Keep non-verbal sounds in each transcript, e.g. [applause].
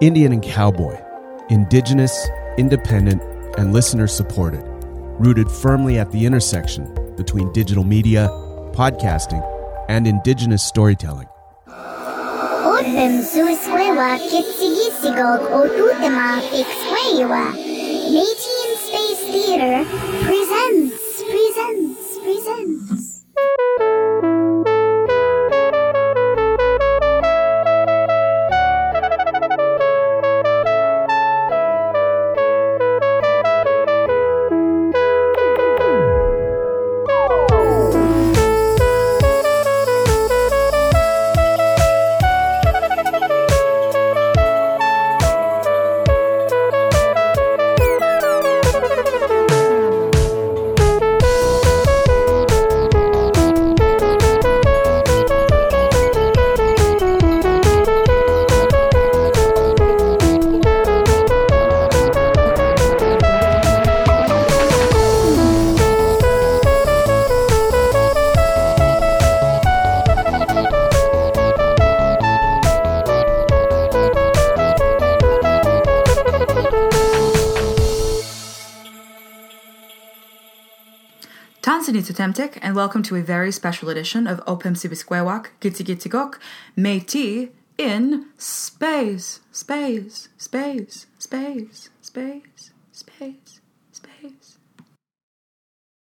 Indian and cowboy, indigenous, independent, and listener supported, rooted firmly at the intersection between digital media, podcasting, and indigenous storytelling. Métis in Space Theater presents, presents, presents. Tansini Temtik, and welcome to a very special edition of Opem Sibisquewak Gitsigitsigok Métis in space, space, space, space, space, space, space.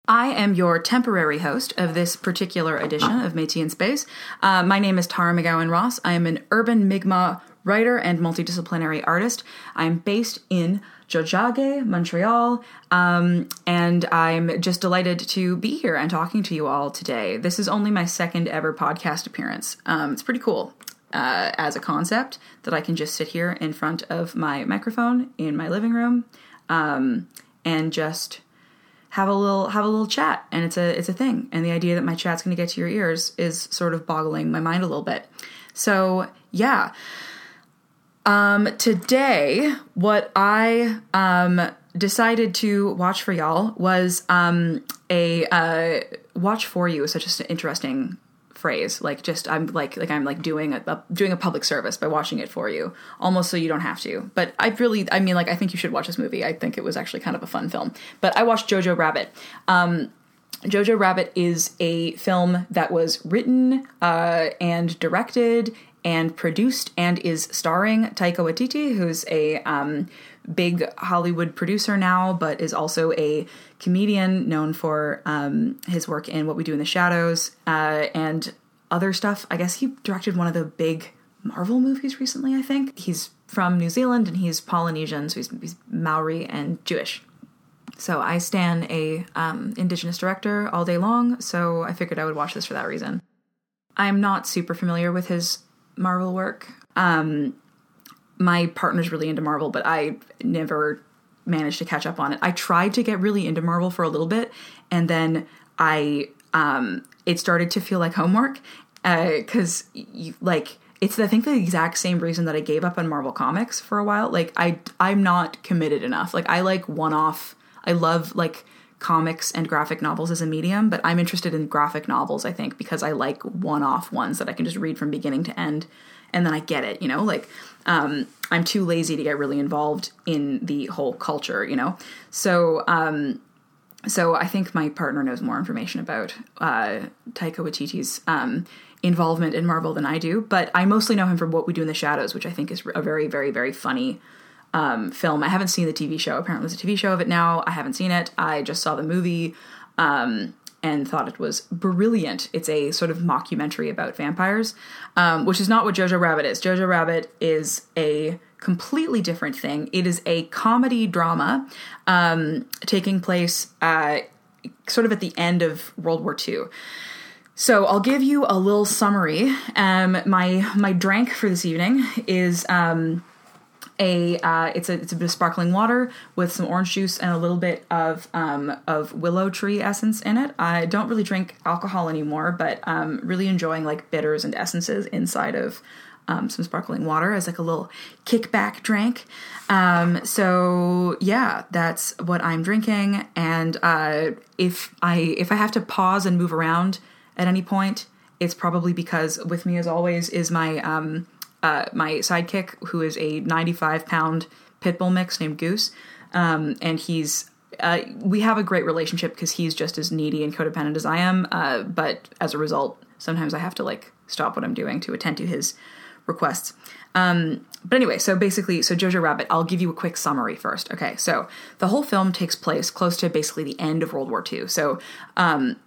I am your temporary host of this particular edition of Métis in Space. Uh, my name is Tara McGowan Ross. I am an urban Mi'kmaq writer and multidisciplinary artist. I'm based in Tiohtià:ke, Montreal, um, and I'm just delighted to be here and talking to you all today. This is only my second ever podcast appearance. Um, it's pretty cool uh, as a concept that I can just sit here in front of my microphone in my living room um, and just have a little have a little chat and it's a it's a thing and the idea that my chat's going to get to your ears is sort of boggling my mind a little bit so yeah um, today, what I um, decided to watch for y'all was um, a uh, watch for you is such an interesting phrase. Like just I'm like like I'm like doing a, a, doing a public service by watching it for you, almost so you don't have to. But I really, I mean, like I think you should watch this movie. I think it was actually kind of a fun film. But I watched Jojo Rabbit. Um, Jojo Rabbit is a film that was written uh, and directed and produced and is starring Taika Waititi, who's a um, big Hollywood producer now, but is also a comedian known for um, his work in What We Do in the Shadows uh, and other stuff. I guess he directed one of the big Marvel movies recently, I think. He's from New Zealand and he's Polynesian, so he's, he's Maori and Jewish. So I stand a um, indigenous director all day long, so I figured I would watch this for that reason. I'm not super familiar with his Marvel work. Um, my partner's really into Marvel, but I never managed to catch up on it. I tried to get really into Marvel for a little bit, and then I um, it started to feel like homework because uh, like it's I think the exact same reason that I gave up on Marvel comics for a while. Like I I'm not committed enough. Like I like one off. I love like comics and graphic novels as a medium, but I'm interested in graphic novels, I think, because I like one off ones that I can just read from beginning to end and then I get it, you know? Like, um, I'm too lazy to get really involved in the whole culture, you know? So, um, so I think my partner knows more information about uh, Taika Waititi's um, involvement in Marvel than I do, but I mostly know him from What We Do in the Shadows, which I think is a very, very, very funny um, film. I haven't seen the TV show. Apparently, there's a TV show of it now. I haven't seen it. I just saw the movie um, and thought it was brilliant. It's a sort of mockumentary about vampires, um, which is not what Jojo Rabbit is. Jojo Rabbit is a completely different thing. It is a comedy drama um, taking place uh, sort of at the end of World War II. So I'll give you a little summary. Um, my my drink for this evening is um, a uh, it's a it's a bit of sparkling water with some orange juice and a little bit of um, of willow tree essence in it. I don't really drink alcohol anymore, but um, really enjoying like bitters and essences inside of um, some sparkling water as like a little kickback drink. Um, so yeah, that's what I'm drinking. And uh, if I if I have to pause and move around at any point, it's probably because with me as always is my um, uh, my sidekick, who is a 95 pound pit bull mix named Goose, um, and he's uh, we have a great relationship because he's just as needy and codependent as I am. Uh, but as a result, sometimes I have to like stop what I'm doing to attend to his requests. Um, but anyway, so basically, so Jojo Rabbit, I'll give you a quick summary first. Okay, so the whole film takes place close to basically the end of World War II. So um,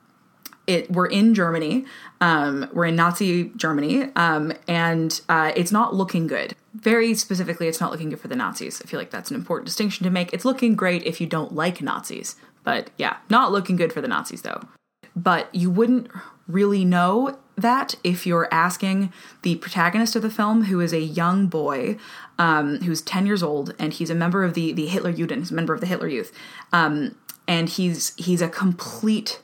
it we're in Germany, um, we're in Nazi Germany, um, and uh, it's not looking good. Very specifically, it's not looking good for the Nazis. I feel like that's an important distinction to make. It's looking great if you don't like Nazis, but yeah, not looking good for the Nazis though. But you wouldn't really know that if you're asking the protagonist of the film, who is a young boy um, who's 10 years old, and he's a member of the, the Hitler Jugend, he's a member of the Hitler Youth. Um, and he's he's a complete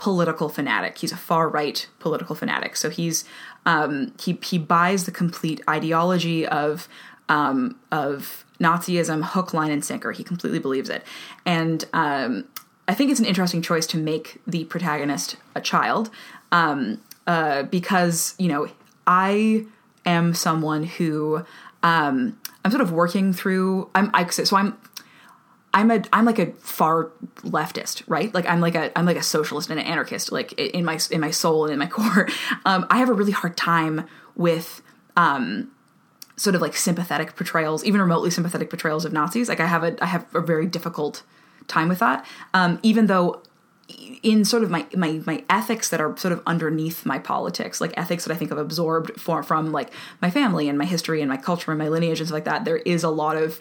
political fanatic. He's a far right political fanatic. So he's um, he he buys the complete ideology of um, of Nazism, hook, line, and sinker. He completely believes it, and um, I think it's an interesting choice to make the protagonist a child, um, uh, because you know I am someone who um, I'm sort of working through. I'm I, so I'm I'm a I'm like a far leftist, right? Like I'm like a I'm like a socialist and an anarchist, like in my in my soul and in my [laughs] core. Um, I have a really hard time with um, sort of like sympathetic portrayals, even remotely sympathetic portrayals of Nazis. Like I have a I have a very difficult time with that. Um, even though in sort of my, my my ethics that are sort of underneath my politics, like ethics that I think I've absorbed for, from like my family and my history and my culture and my lineage and stuff like that, there is a lot of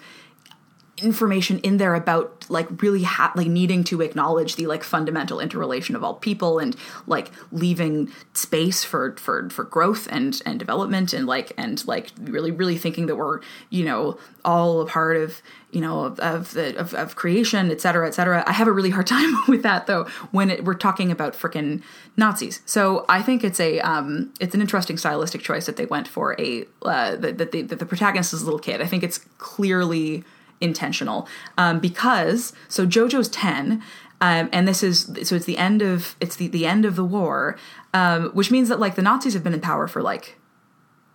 information in there about like really ha- like needing to acknowledge the like fundamental interrelation of all people and like leaving space for for for growth and and development and like and like really really thinking that we're you know all a part of you know of, of the of, of creation et cetera et cetera. I have a really hard time [laughs] with that though when it, we're talking about freaking nazis. So i think it's a um it's an interesting stylistic choice that they went for a uh that, the, that the protagonist is a little kid. I think it's clearly intentional. Um, because so Jojo's ten. Um, and this is so it's the end of it's the, the end of the war um, which means that like the nazis have been in power for like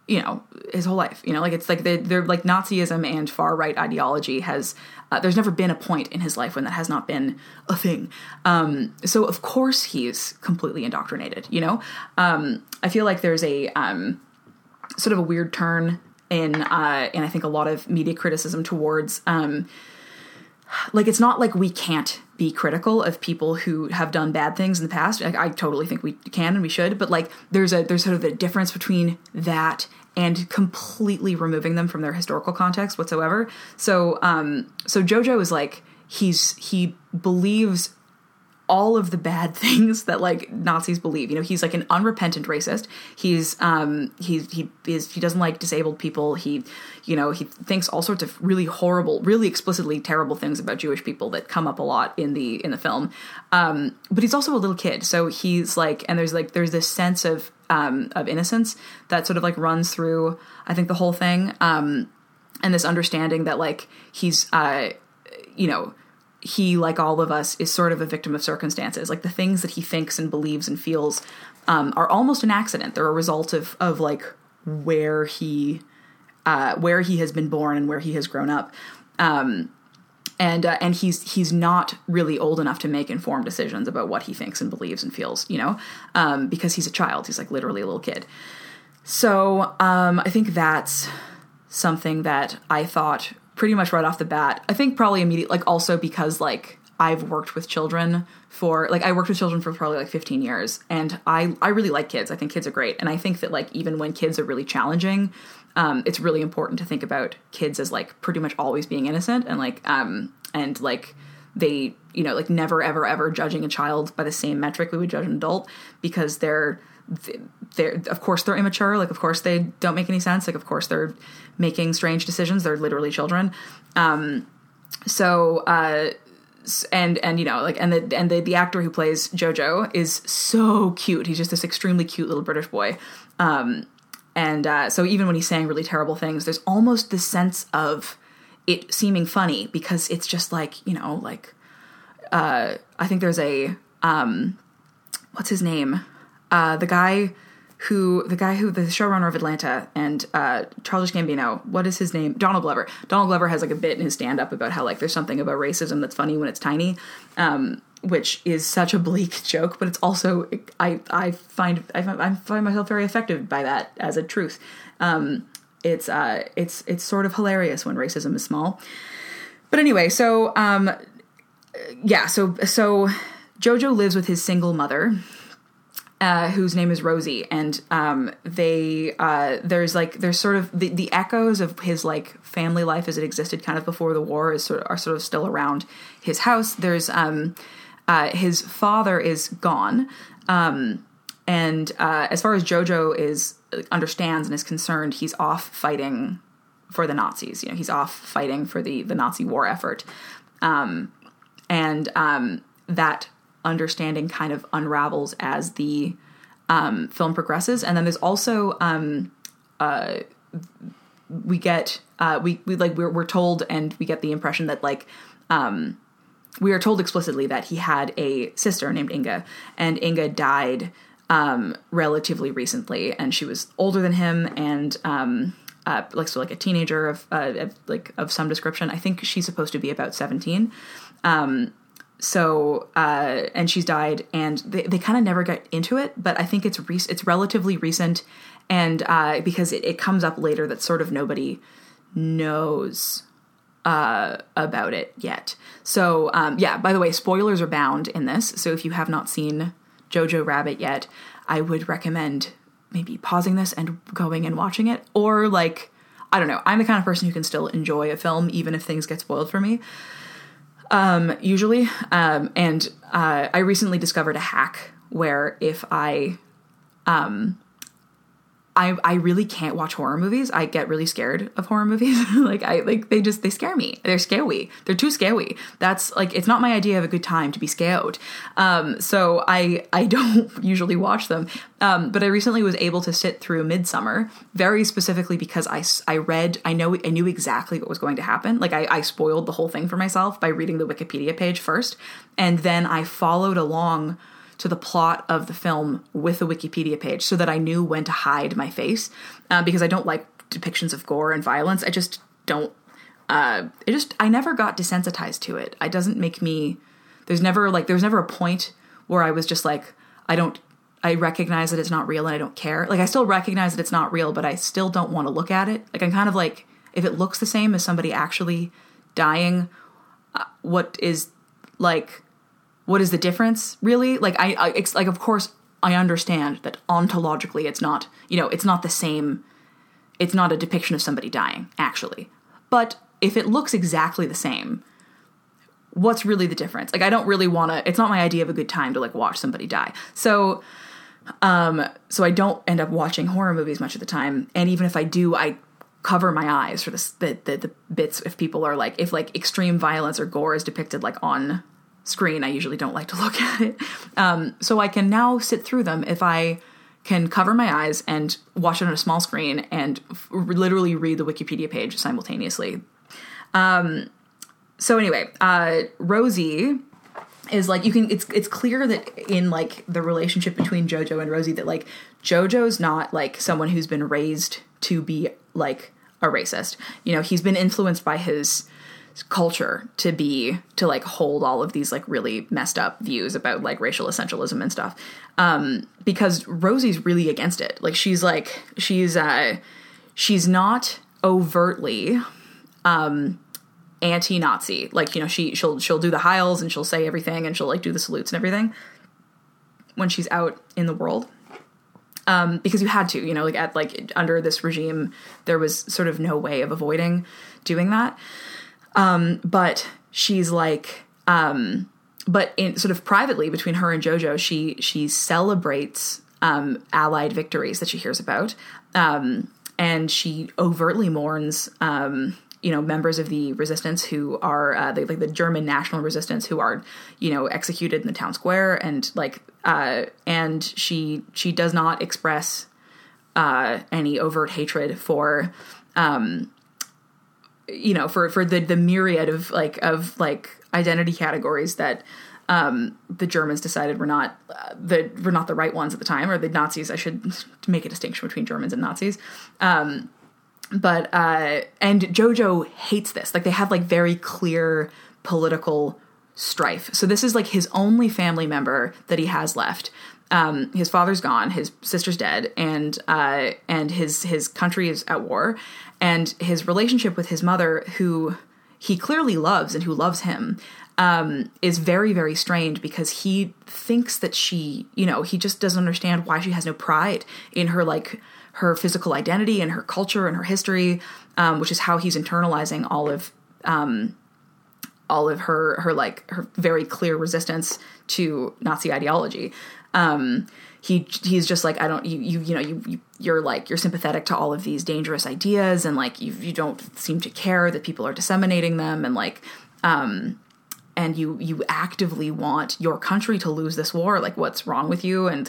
you know his whole life. You know like it's like they're, they're like nazism and far right ideology has uh, there's never been a point in his life when that has not been a thing. Um, so of course he's completely indoctrinated you know? Um, i feel like there's a um, sort of a weird turn in uh, in I think a lot of media criticism towards um, like it's not like we can't be critical of people who have done bad things in the past. Like, I totally think we can and we should, but like there's a there's sort of a difference between that and completely removing them from their historical context whatsoever. So um so Jojo is like he's he believes all of the bad [laughs] things that like Nazis believe. You know, he's like an unrepentant racist. He's um he's he is he doesn't like disabled people. He you know, he thinks all sorts of really horrible, really explicitly terrible things about Jewish people that come up a lot in the in the film. Um but he's also a little kid. So he's like and there's like there's this sense of um of innocence that sort of like runs through I think the whole thing. Um and this understanding that like he's uh you know he, like all of us, is sort of a victim of circumstances. Like the things that he thinks and believes and feels um, are almost an accident. They're a result of of like where he uh, where he has been born and where he has grown up. Um, and uh, and he's he's not really old enough to make informed decisions about what he thinks and believes and feels, you know, um, because he's a child. He's like literally a little kid. So um, I think that's something that I thought pretty much right off the bat. I think probably immediately, like also because like I've worked with children for like I worked with children for probably like 15 years and I I really like kids. I think kids are great and I think that like even when kids are really challenging, um, it's really important to think about kids as like pretty much always being innocent and like um and like they you know like never ever ever judging a child by the same metric we would judge an adult because they're they're of course they're immature. Like of course they don't make any sense. Like of course they're making strange decisions. They're literally children. Um so uh and and you know like and the and the, the actor who plays jojo is so cute. He's just this extremely cute little british boy. Um and uh so even when he's saying really terrible things there's almost this sense of it seeming funny because it's just like you know like uh i think there's a um what's his name uh, the guy who the guy who the showrunner of Atlanta and uh, Charles Gambino. What is his name? Donald Glover. Donald Glover has like a bit in his stand up about how like there's something about racism that's funny when it's tiny. Um, which is such a bleak [laughs] joke, but it's also I I find I find, I find myself very affected by that as a truth. Um, it's uh, it's it's sort of hilarious when racism is small. But anyway, so um, yeah, so so Jojo lives with his single mother, uh, whose name is Rosie, and um, they uh, there's like there's sort of the, the echoes of his like family life as it existed kind of before the war is sort of, are sort of still around his house. There's um, uh, his father is gone, um, and uh, as far as Jojo is understands and is concerned, he's off fighting for the Nazis. You know, he's off fighting for the the Nazi war effort, um, and um, that understanding kind of unravels as the um, film progresses. And then there's also um, uh, we get uh, we we like we're we're told and we get the impression that like um, we are told explicitly that he had a sister named Inga, and Inga died um, relatively recently, and she was older than him, and um, uh, like so, like a teenager of, uh, of, like of some description. I think she's supposed to be about seventeen. Um, so uh, and she's died, and they, they kind of never get into it, but I think it's re- it's relatively recent, and uh, because it, it comes up later that sort of nobody knows uh, about it yet. So, um, yeah, by the way, spoilers are bound in this. So, if you have not seen Jojo Rabbit yet, I would recommend maybe pausing this and going and watching it. Or, like, I don't know, I'm the kind of person who can still enjoy a film even if things get spoiled for me. Um, usually. Um, and uh, I recently discovered a hack where if I um, I I really can't watch horror movies. I get really scared of horror movies. [laughs] like I like they just they scare me. They're scary. They're too scary. That's like it's not my idea of a good time to be scared. Um, so I I [laughs] don't usually watch them. Um, but I recently was able to sit through Midsommar very specifically because I I read I know I knew exactly what was going to happen. Like I I spoiled the whole thing for myself by reading the Wikipedia page first, and then I followed along to the plot of the film with a Wikipedia page so that I knew when to hide my face uh, because I don't like depictions of gore and violence. I just don't. Uh, it just I never got desensitized to it. It doesn't make me. There's never like there's never a point where I was just like I don't. I recognize that it's not real and I don't care. Like I still recognize that it's not real, but I still don't want to look at it. Like I'm kind of like if it looks the same as somebody actually dying, uh, what is like what is the difference really? Like i, I it's like of course i understand that ontologically it's not you know it's not the same it's not a depiction of somebody dying actually. But if it looks exactly the same what's really the difference? Like i don't really want to it's not my idea of a good time to like watch somebody die. So um so i don't end up watching horror movies much of the time and even if i do i cover my eyes for this the, the the bits if people are like if like extreme violence or gore is depicted like on screen, I usually don't like to [laughs] look at it. Um, so I can now sit through them if I can cover my eyes and watch it on a small screen and f- literally read the Wikipedia page simultaneously. Um, so anyway, uh, Rosie is like you can it's it's clear that in like the relationship between Jojo and Rosie that like Jojo's not like someone who's been raised to be like a racist. You know, he's been influenced by his culture to be to like hold all of these like really messed up views about like racial essentialism and stuff. Um because rosie's really against it. Like she's like she's uh she's not overtly um anti-nazi. Like you know she she'll she'll do the heils and she'll say everything and she'll like do the salutes and everything when she's out in the world. Um, because you had to, you know, like at like under this regime, there was sort of no way of avoiding doing that. Um, but she's like, um, but in sort of privately between her and Jojo, she she celebrates um, Allied victories that she hears about, um, and she overtly mourns. Um, you know, members of the resistance who are uh, like the German national resistance who are, you know, executed in the town square, and like, uh, and she she does not express uh, any overt hatred for um, you know for for the the myriad of like of like identity categories that um, the Germans decided were not uh, the were not the right ones at the time, or the Nazis. I should [laughs] make a distinction between Germans and Nazis. Um, but uh, and Jojo hates this. Like they have like very clear political strife. So this is like his only family member that he has left. Um, his father's gone, his sister's dead, and uh, and his his country is at war, and his relationship with his mother, who he clearly loves and who loves him, um, is very very strained because he thinks that she, you know, he just doesn't understand why she has no pride in her like her physical identity and her culture and her history, um, which is how he's internalizing all of um, all of her her like her very clear resistance to Nazi ideology. Um, he he's just like I don't you you you know you, you you're like you're sympathetic to all of these dangerous ideas and like you you don't seem to care that people are disseminating them and like um and you you actively want your country to lose this war. Like what's wrong with you? And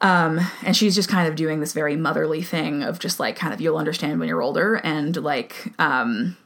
um and she's just kind of doing this very motherly thing of just like kind of you'll understand when you're older. And like um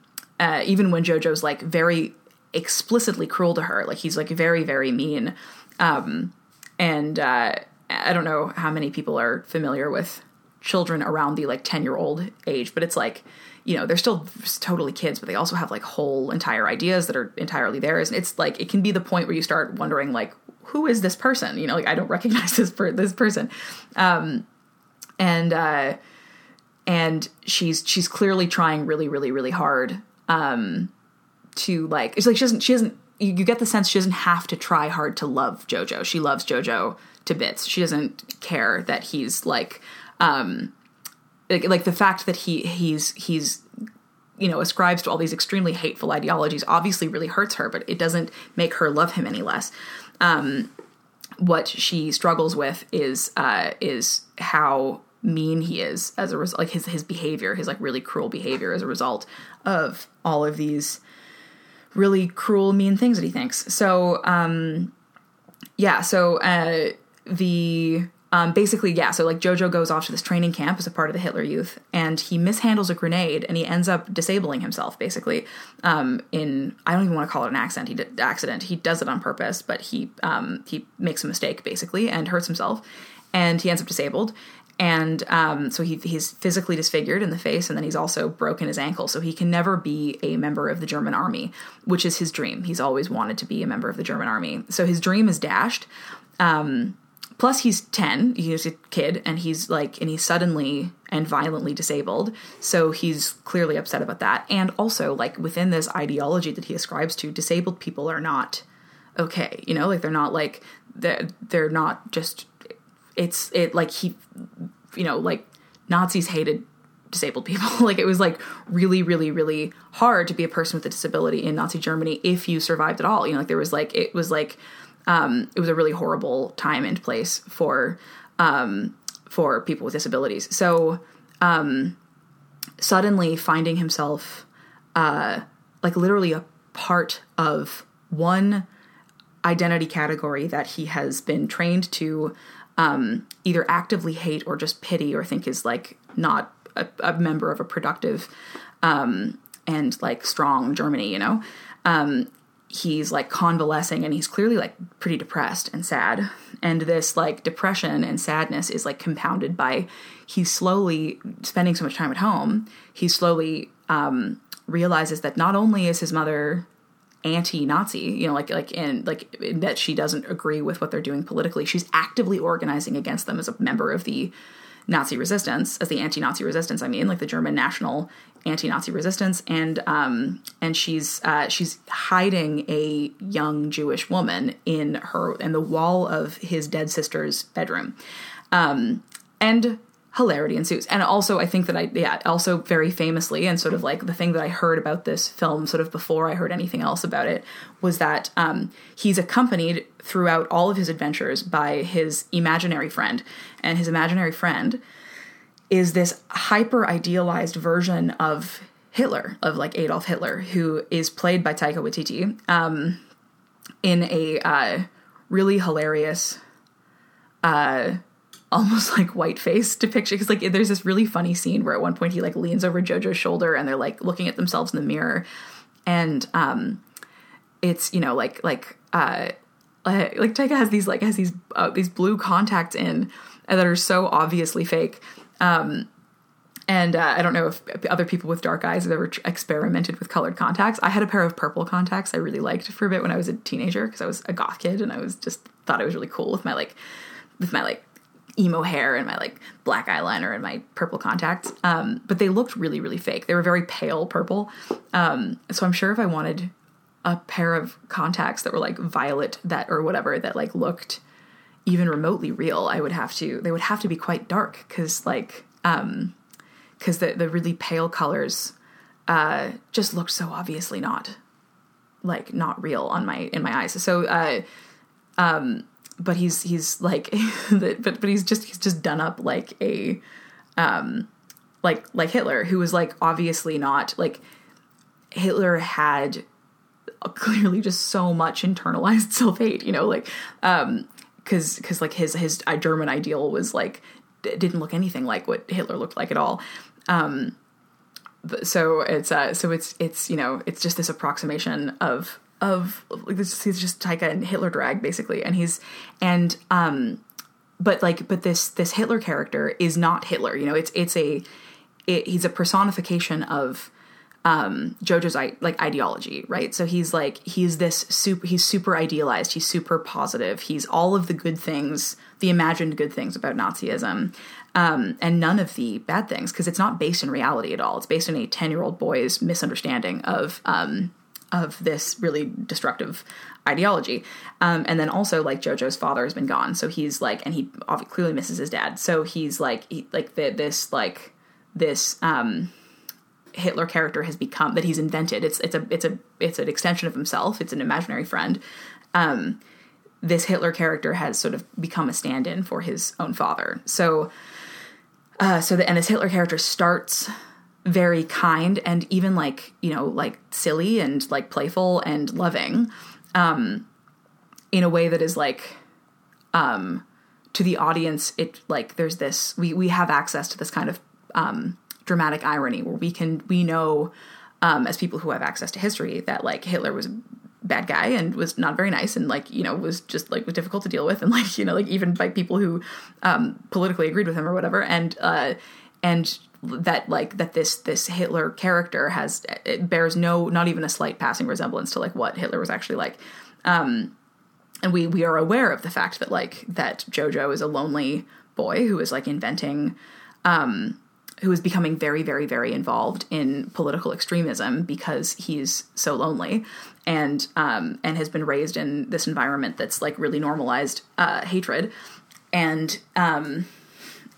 uh, even when jojo's like very explicitly cruel to her like he's like very very mean. Um and uh i don't know how many people are familiar with children around the like 10 year old age but it's like you know they're still totally kids but they also have like whole entire ideas that are entirely theirs. And it's like it can be the point where you start wondering like who is this person? You know like i don't [laughs] recognize this per- this person. Um and uh and she's she's clearly trying really really really hard um to like it's like she doesn't she doesn't you, you get the sense she doesn't have to try hard to love jojo. She loves jojo to bits. She doesn't care that he's like um like, like the fact that he he's he's you know ascribes to all these extremely hateful ideologies obviously really hurts her but it doesn't make her love him any less. Um what she struggles with is uh is how mean he is as a result like his his behavior his like really cruel behavior as a result of all of these really cruel mean things that he thinks so um yeah so uh the um, basically, yeah. So like Jojo goes off to this training camp as a part of the Hitler Youth, and he mishandles a grenade, and he ends up disabling himself. Basically, um, in I don't even want to call it an accident. He did, accident. He does it on purpose, but he um, he makes a mistake basically and hurts himself, and he ends up disabled. And um, so he, he's physically disfigured in the face, and then he's also broken his ankle. So he can never be a member of the German army, which is his dream. He's always wanted to be a member of the German army. So his dream is dashed. Um, plus he's 10 he's a kid and he's like and he's suddenly and violently disabled so he's clearly upset about that and also like within this ideology that he ascribes to disabled people are not okay you know like they're not like they're they're not just it's it like he you know like nazis hated disabled people [laughs] like it was like really really really hard to be a person with a disability in nazi germany if you survived at all you know like there was like it was like um, it was a really horrible time and place for um, for people with disabilities. So um, suddenly finding himself uh, like literally a part of one identity category that he has been trained to um, either actively hate or just pity or think is like not a, a member of a productive um, and like strong Germany, you know. Um, he's like convalescing and he's clearly like pretty depressed and sad and this like depression and sadness is like compounded by he's slowly spending so much time at home he slowly um realizes that not only is his mother anti-nazi you know like like in like that she doesn't agree with what they're doing politically she's actively organizing against them as a member of the Nazi resistance, as the anti-Nazi resistance. I mean, like the German national anti-Nazi resistance, and um, and she's uh, she's hiding a young Jewish woman in her in the wall of his dead sister's bedroom, um, and hilarity ensues. And also, I think that I, yeah, also very famously, and sort of like the thing that I heard about this film, sort of before I heard anything else about it, was that um, he's accompanied throughout all of his adventures by his imaginary friend. And his imaginary friend is this hyper idealized version of Hitler, of like Adolf Hitler, who is played by Taika Waititi um, in a uh, really hilarious. Uh, almost like white face depiction because like there's this really funny scene where at one point he like leans over jojo's shoulder and they're like looking at themselves in the mirror and um it's you know like like uh, uh like Taika has these like has these uh, these blue contacts in that are so obviously fake. Um, and uh, I don't know if other people with dark eyes have ever tr- experimented with colored contacts. I had a pair of purple contacts I really liked for a bit when I was a teenager because I was a goth kid and I was just thought it was really cool with my like with my like emo hair and my like black eyeliner and my purple contacts. Um, but they looked really really fake. They were very pale purple. Um, so I'm sure if I wanted a pair of contacts that were like violet that or whatever that like looked even remotely real, I would have to they would have to be quite dark because like um because the the really pale colors uh just looked so obviously not like not real on my in my eyes. So uh um but he's he's like [laughs] but but he's just he's just done up like a um like like Hitler who was like obviously not like Hitler had clearly just so much internalized [laughs] self-hate, you know, like um cuz cuz like his his German ideal was like didn't look anything like what Hitler looked like at all. Um so it's uh so it's it's you know, it's just this approximation of of like this he's just Taika and Hitler drag basically and he's and um but like but this this Hitler character is not Hitler, you know, it's it's a it, he's a personification of um jojo's like ideology right? So he's like he's this super he's super idealized he's super positive he's all of the good things the imagined good things about nazism um and none of the bad things because it's not based in reality at all. It's based on a 10 year old boy's misunderstanding of um of this really destructive ideology um and then also like jojo's father has been gone so he's like and he obviously clearly misses his dad so he's like he, like the, this like this um Hitler character has become that he's invented. It's it's a it's a it's an extension of himself. It's an imaginary friend. Um, this Hitler character has sort of become a stand-in for his own father. So, uh, so the, and this Hitler character starts very kind and even like you know like silly and like playful and loving, um, in a way that is like, um, to the audience. It like there's this we we have access to this kind of um dramatic irony where we can we know um, as people who have access to history that like Hitler was a bad guy and was not very nice and like you know was just like was difficult to deal with and like you know like even by people who um, politically agreed with him or whatever and uh, and that like that this this Hitler character has it bears no not even a slight passing resemblance to like what Hitler was actually like. Um and we we are aware of the fact that like that Jojo is a lonely boy who is like inventing um who is becoming very, very, very involved in political extremism because he's so lonely, and um, and has been raised in this environment that's like really normalized uh, hatred, and um,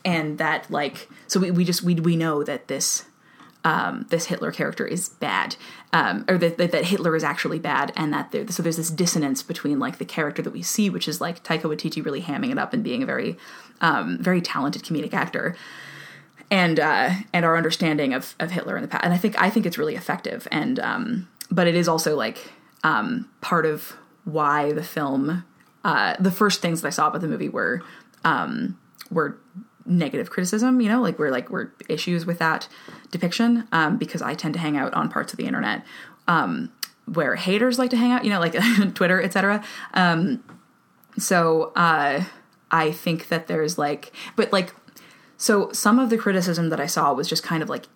and that like so we, we just we we know that this um, this Hitler character is bad, um, or that, that, that Hitler is actually bad, and that there, so there's this dissonance between like the character that we see, which is like Taika Waititi really hamming it up and being a very, um, very talented comedic actor, and uh, and our understanding of of Hitler in the past. And I think I think it's really effective. And um, but it is also like um, part of why the film. Uh, the first things that I saw about the movie were um, were negative criticism. You know, like we're like we're issues with that depiction um, because I tend to hang out on parts of the internet um, where haters like to hang out. You know, like [laughs] Twitter, etc. Um, so uh, I think that there's like, but like so some of the criticism that I saw was just kind of like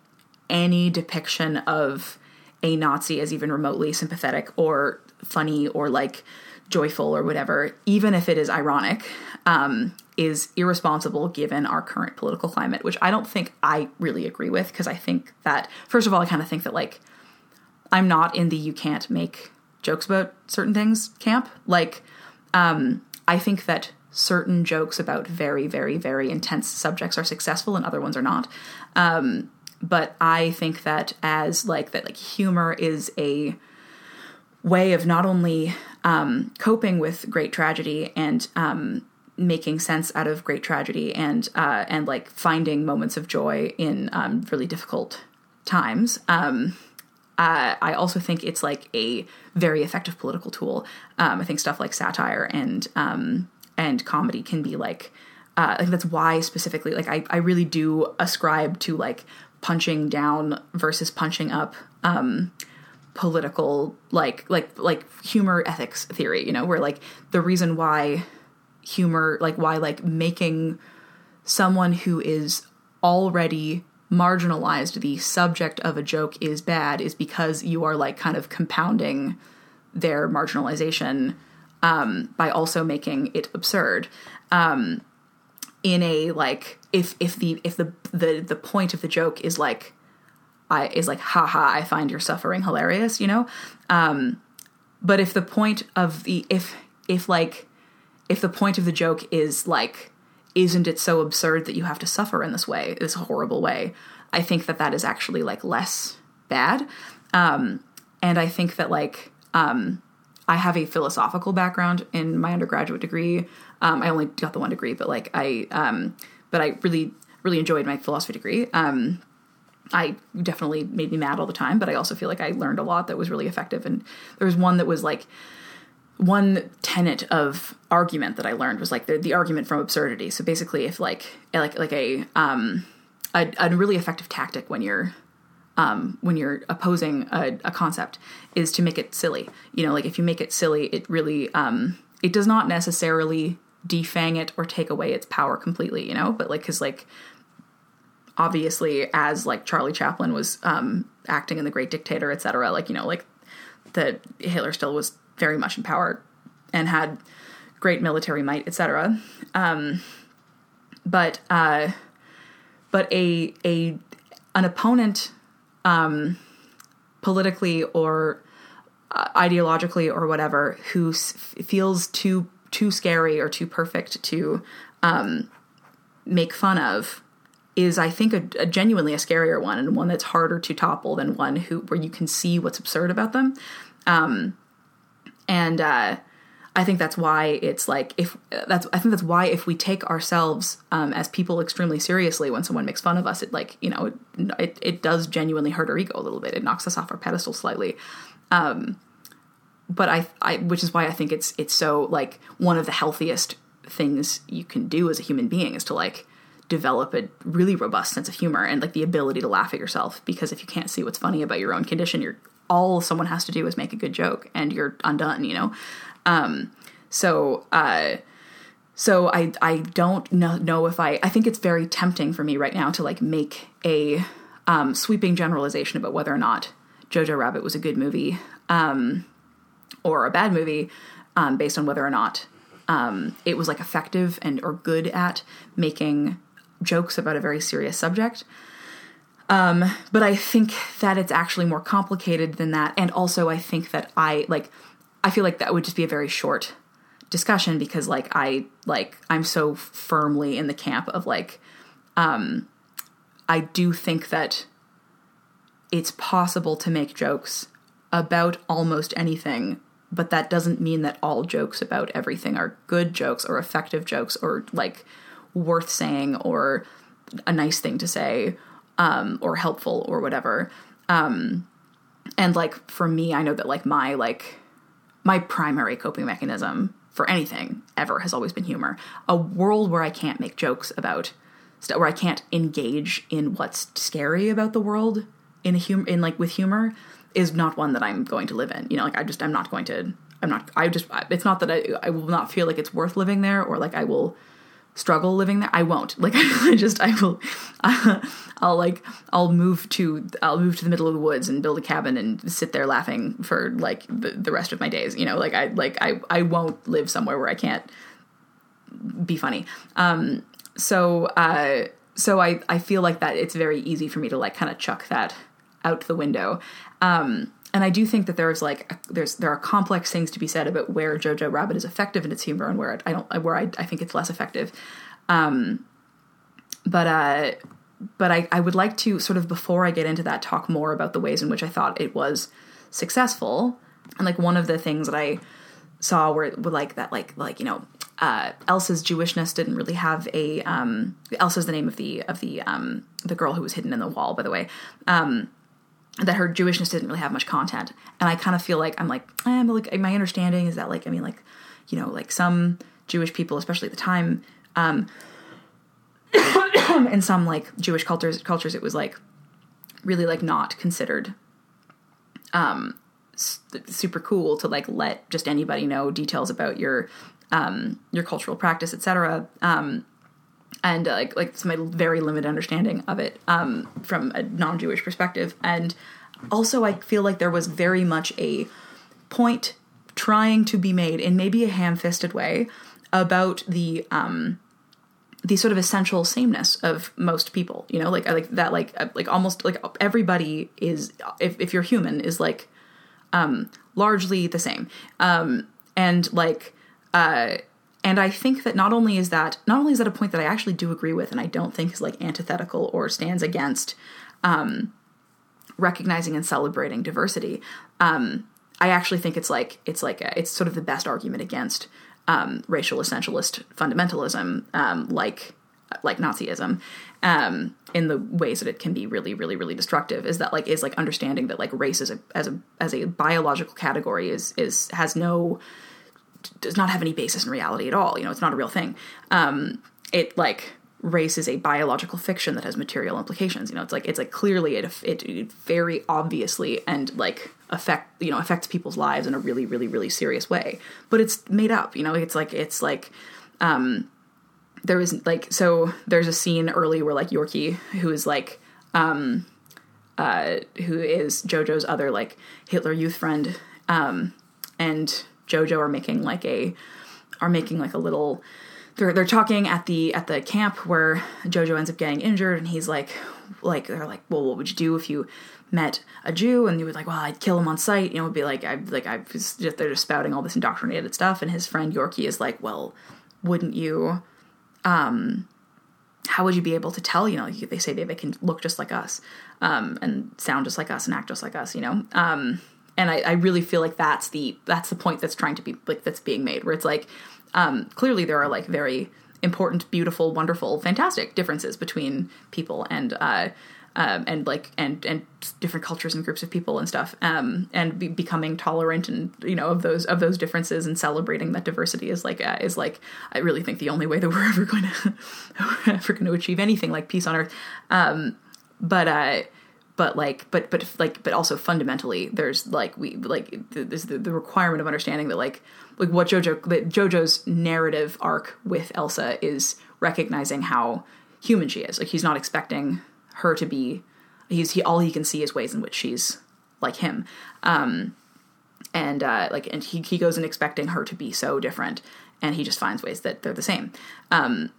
any depiction of a Nazi as even remotely sympathetic or funny or like joyful or whatever, even if it is ironic, um, is irresponsible given our current political climate, which I don't think I really agree with because I think that, first of all, I kind of think that like I'm not in the you can't make jokes about certain things camp. Like, um, I think that certain jokes about very, very, very intense subjects are successful and other ones are not. Um, but I think that as like that, like humor is a way of not only um, coping with great tragedy and um, making sense out of great tragedy and uh, and like finding moments of joy in um, really difficult times. Um, uh, I also think it's like a very effective political tool. Um, I think stuff like satire and um, and comedy can be like uh, think that's why specifically like I, I really do ascribe to like punching down versus punching up um, political like like like humor ethics theory you know where like the reason why humor like why like making someone who is already marginalized the subject of a joke is bad is because you are like kind of compounding their marginalization um, by also making it absurd. Um, in a like if if the if the the the point of the joke is like I is like haha I find your suffering hilarious you know? Um, but if the point of the if if like if the point of the joke is like isn't it so absurd that you have to suffer in this way this horrible way i think that that is actually like less bad. Um, and i think that like um, i have a philosophical background in my undergraduate degree. Um, i only got the one degree but like i um, but i really really enjoyed my philosophy degree. Um, I definitely made me mad all the time, but I also feel like I learned a lot that was really effective. And there was one that was like one tenet of argument that I learned was like the, the argument from absurdity. So basically, if like like like a um a, a really effective tactic when you're um, when you're opposing a, a, concept is to make it silly. You know, like if you make it silly, it really um, it does not necessarily defang it or take away its power completely. You know, but like because like obviously as like Charlie Chaplin was um, acting in The Great Dictator, etc. Like you know, like the Hitler still was very much in power and had great military might, etc. Um, but uh, but a a an opponent um, politically or uh, ideologically or whatever who s- feels too too scary or too perfect to um, make fun of is I think a, a, genuinely a scarier one and one that's harder to topple than one who where you can see what's absurd about them. Um, and uh, I think that's why it's like if that's I think that's why if we take ourselves um, as people extremely seriously when someone makes fun of us, it like you know it, it, it does genuinely hurt our ego a little bit. It knocks us off our pedestal slightly. Um, but I, I which is why I think it's it's so like one of the healthiest things you can do as a human being is to like develop a really robust sense of humor and like the ability to laugh at yourself because if you can't see what's funny about your own condition you're all someone has to do is make a good joke and you're undone you know? Um, so uh, so i i don't know, know if i i think it's very tempting for me right now to like make a um, sweeping generalization about whether or not jojo rabbit was a good movie um, or a bad movie um, based on whether or not um, it was like effective and or good at making jokes about a very serious subject um, but I think that it's actually more complicated than that. And also, I think that I like, I feel like that would just be a very short discussion because, like, I like I'm so firmly in the camp of like, um, I do think that it's possible to make jokes about almost anything, but that doesn't mean that all jokes about everything are good jokes or effective jokes or like worth saying or a nice thing to say um, or helpful or whatever. Um, and like for me, I know that like my like my primary coping mechanism for anything ever has always been humor. A world where I can't make jokes about where I can't engage in what's scary about the world in a humor in like with humor is not one that I'm going to live in. You know, like I just I'm not going to I'm not I just it's not that I I will not feel like it's worth living there or like I will struggle living there. I won't. Like [laughs] I just I will [laughs] I'll like I'll move to I'll move to the middle of the woods and build a cabin and sit there laughing for like the, the rest of my days. You know, like I like I I won't live somewhere where I can't be funny. Um so uh so I I feel like that it's very easy for me to like kind of chuck that out the window. Um and I do think that there's like there's there are complex things to be said about where Jojo Rabbit is effective in its humor and where I don't where I, I think it's less effective. Um, but uh, but I, I would like to sort of before I get into that talk more about the ways in which I thought it was successful. And like one of the things that I saw where like that like like you know uh, Elsa's Jewishness didn't really have a um, Elsa's the name of the of the um, the girl who was hidden in the wall by the way. Um, that her Jewishness didn't really have much content. And I kind of feel like I'm like, eh, but like my understanding is that like I mean like, you know, like some Jewish people, especially at the time, um [coughs] in some like Jewish cultures cultures it was like really like not considered um s- super cool to like let just anybody know details about your um, your cultural practice, etc. Um, and uh, like like it's my very limited understanding of it um, from a non-Jewish perspective, and also I feel like there was very much a point trying to be made in maybe a ham-fisted way about the um, the sort of essential sameness of most people. You know, like like that like uh, like almost like everybody is if if you're human is like um, largely the same, um, and like. Uh, and I think that not only is that not only is that a point that I actually do agree with, and I don't think is like antithetical or stands against um, recognizing and celebrating diversity. Um, I actually think it's like it's like a, it's sort of the best argument against um, racial essentialist fundamentalism, um, like like Nazism, um, in the ways that it can be really, really, really destructive. Is that like is like understanding that like race as a as a as a biological category is is has no does not have any basis in reality at all. You know, it's not a real thing. Um, it like race is a biological fiction that has material implications. You know, it's like it's like clearly it it, it very obviously and like affect you know affects people's lives in a really really really serious way. But it's made up. You know, it's like it's like. Um, there is like so there's a scene early where like Yorki who is like um uh who is Jojo's other like Hitler youth friend um and Jojo are making like a are making like a little they're they're talking at the at the camp where Jojo ends up getting injured and he's like like they're like well what would you do if you met a Jew and he was like well I'd kill him on sight you know it'd be like I like I just they're just spouting all this indoctrinated stuff and his friend Yorki is like well wouldn't you um, how would you be able to tell? You know, they say they, they can look just like us, um, and sound just like us, and act just like us. You know, um, and I, I, really feel like that's the that's the point that's trying to be like that's being made, where it's like um, clearly there are like very important, beautiful, wonderful, fantastic differences between people, and uh, um, and like and and different cultures and groups of people and stuff um, and be, becoming tolerant and you know of those of those differences and celebrating that diversity is like uh, is like I really think the only way that [laughs] we're ever going [laughs] to ever going to achieve anything like peace on earth. Um, but uh but like but but like but also fundamentally there's like we like there's the, the requirement of understanding that like like what jojo that jojo's narrative arc with elsa is recognizing how human she is. Like he's not expecting her to be he's he all he can see is ways in which she's like him. Um and uh like and he, he goes in expecting her to be so different and he just finds ways that they're the same. Um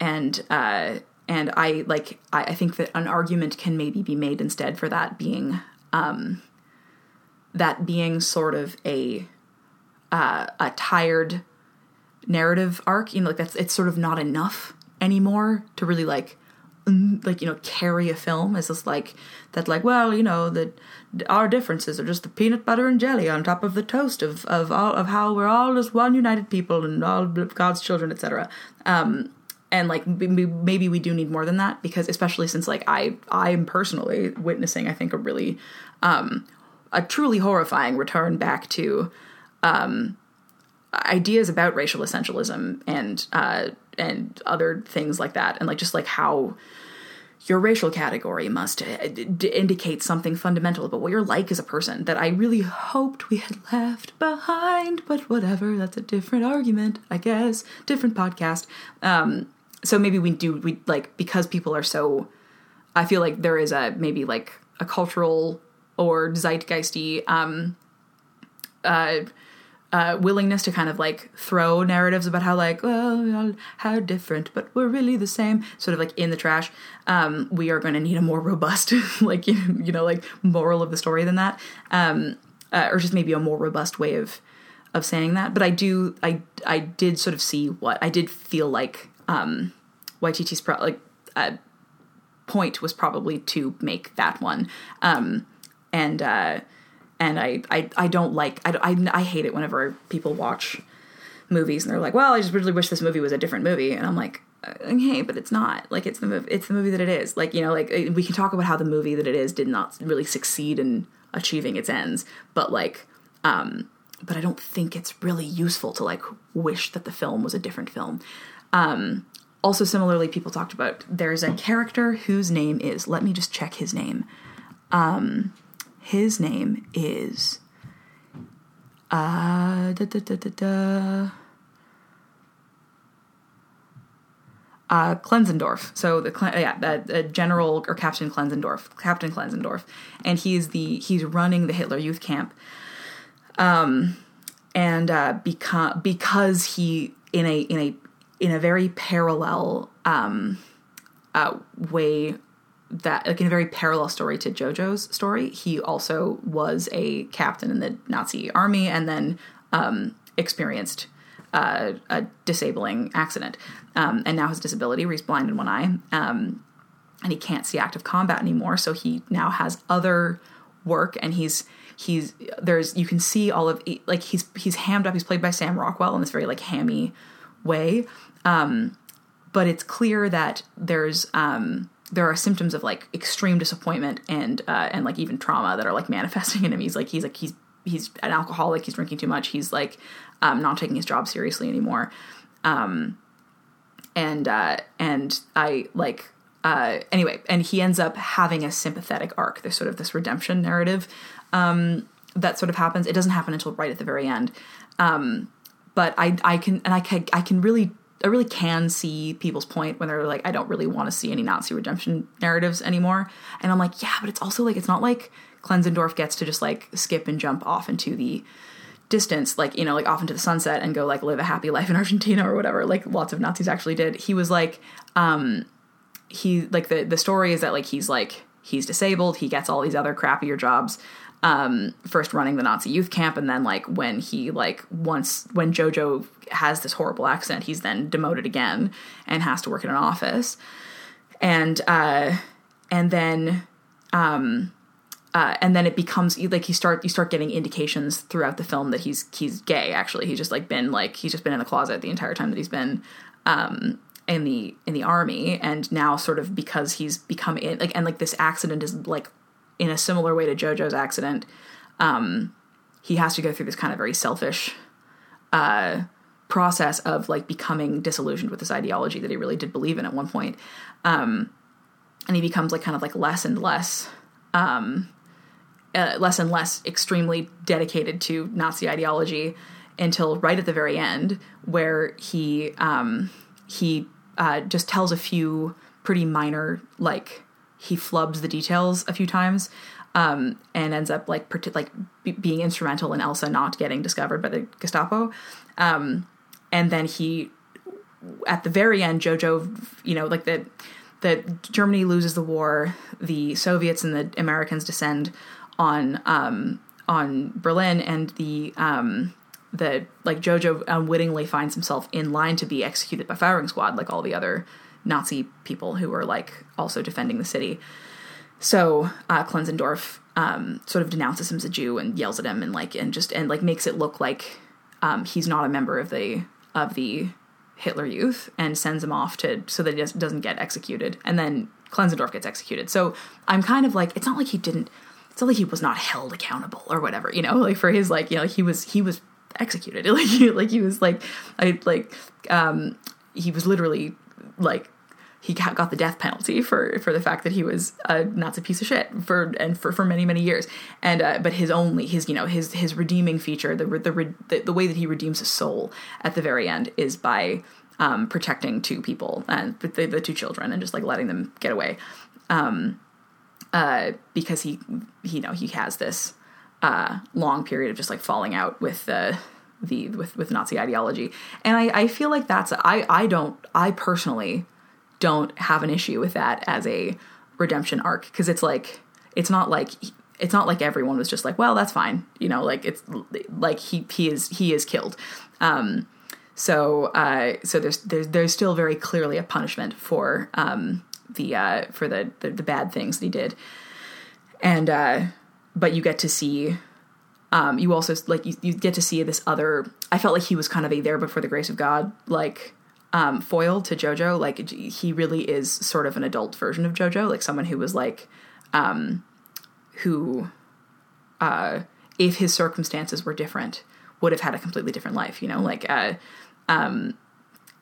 and uh and i like I, I think that an argument can maybe be made instead for that being um that being sort of a uh a tired narrative arc. You know like that's it's sort of not enough anymore to really like like you know carry a film. As this like that like well you know that our differences are just the peanut butter and jelly on top of the toast of of all of how we're all just one united people and all God's children etc um and like maybe we do need more than that because especially since like I I'm personally witnessing I think a really um a truly horrifying return back to um ideas about racial essentialism and uh and other things like that. And like just like how your racial category must uh, d- indicate something fundamental about what you're like as a person that I really hoped we had left behind, but whatever, that's a different argument, I guess, different podcast. Um, so maybe we do, we like, because people are so, I feel like there is a maybe like a cultural or zeitgeisty, um, uh, uh, willingness to kind of like throw narratives about how like well how different but we're really the same sort of like in the trash. Um, we are going to need a more robust [laughs] like you know like moral of the story than that um, uh, or just maybe a more robust way of of saying that. But i do i i did sort of see what i did feel like um Waititi's pro- like uh, point was probably to make that one um and uh and I, I, I don't like I, I, I hate it whenever people watch movies and they're like, well, I just really wish this movie was a different movie, and I'm like, hey, but it's not. Like it's the it's the movie that it is. Like you know, like we can talk about how the movie that it is did not really succeed in achieving its ends, but like, um, but I don't think it's really useful to like wish that the film was a different film. Um, also, similarly, people talked about there's a character whose name is. Let me just check his name. Um, his name is uh, da, da, da, da, da. uh, Klenzendorf. So the yeah, the, General or Captain Klenzendorf, Captain Klenzendorf, and he's the he's running the Hitler Youth Camp. Um, and uh, because because he in a in a in a very parallel um, uh, way that like in a very parallel story to Jojo's story, he also was a captain in the Nazi army and then um, experienced uh, a disabling accident, um, and now his disability, where he's blind in one eye, um, and he can't see active combat anymore. So he now has other work, and he's he's there's you can see all of like he's he's hammed up. He's played by Sam Rockwell in this very like hammy way, um, but it's clear that there's um, there are symptoms of like extreme disappointment and uh, and like even trauma that are like manifesting in him. He's like he's like he's he's an alcoholic. He's drinking too much. He's like um, not taking his job seriously anymore. Um, and uh, and I like uh, anyway, and he ends up having a sympathetic arc. There's sort of this redemption narrative um, that sort of happens. It doesn't happen until right at the very end. Um, but I I can and I can I can really I really can see people's point when they're like, I don't really want to see any Nazi redemption narratives anymore. And I'm like, yeah, but it's also like it's not like Klenzendorf gets to just like skip and jump off into the distance, like, you know, like off into the sunset and go like live a happy life in [laughs] Argentina or whatever, like lots of Nazis actually did. He was like, um, he like the the story is that like he's like he's disabled, he gets all these other crappier jobs. Um, first running the Nazi youth camp, and then like when he like once when Jojo has this horrible accident, he's then demoted again and has to work in an office, and uh, and then um, uh, and then it becomes like you start you start getting indications throughout the film that he's he's gay. Actually, he's just like been like he's just been in the closet the entire time that he's been um, in the in the army, and now sort of because he's become in like and like this accident is like in a similar way to JoJo's accident. Um, he has to go through this kind of very selfish uh, process of like becoming disillusioned with this ideology that he really did believe in at one point. Um, and he becomes like kind of like less and less um, uh, less and less extremely dedicated to Nazi ideology until right at the very end, where he um, he uh, just tells a few pretty minor like he flubs the details a few times um, and ends up like part- like being instrumental in Elsa not getting discovered by the Gestapo. Um, and then he, at the very end, Jojo, you know, like the that Germany loses the war, the Soviets and the Americans descend on um, on Berlin, and the um, the like Jojo unwittingly finds himself in line to be executed by firing squad, like all the other Nazi people who were like also defending the city. So uh, Klenzendorf um, sort of denounces him as a Jew and yells at him and like and just and like makes it look like um, he's not a member of the of the Hitler Youth and sends him off to so that he doesn't get executed. And then Klenzendorf gets executed. So I'm kind of like it's not like he didn't it's not like he was not held accountable or whatever, you know, [laughs] like for his like, you know, he was he was executed. [laughs] Like he like he was like I like um he was literally like he got the death penalty for for the fact that he was a Nazi piece of shit for and for, for many many years. And uh, but his only his you know his his redeeming feature the the the, the way that he redeems his soul at the very end is by um, protecting two people and the, the two children and just like letting them get away. Um, uh, because he, he, you know, he has this uh, long period of just like falling out with the the with with Nazi ideology, and I, I feel like that's I I don't I personally don't have an issue with that as a redemption arc because it's like it's not like it's not like everyone was just like well that's fine you know like it's like he he is he is killed um so uh so there's there's there's still very clearly a punishment for um the uh, for the, the, the bad things that he did, and uh, but you get to see. Um, you also like you, you get to see this other. I felt like he was kind of a there before the grace of God like um, foil to JoJo. Like he really is sort of an adult version of JoJo, like someone who was like, um, who, uh, if his circumstances were different, would have had a completely different life. You know, like, uh, um,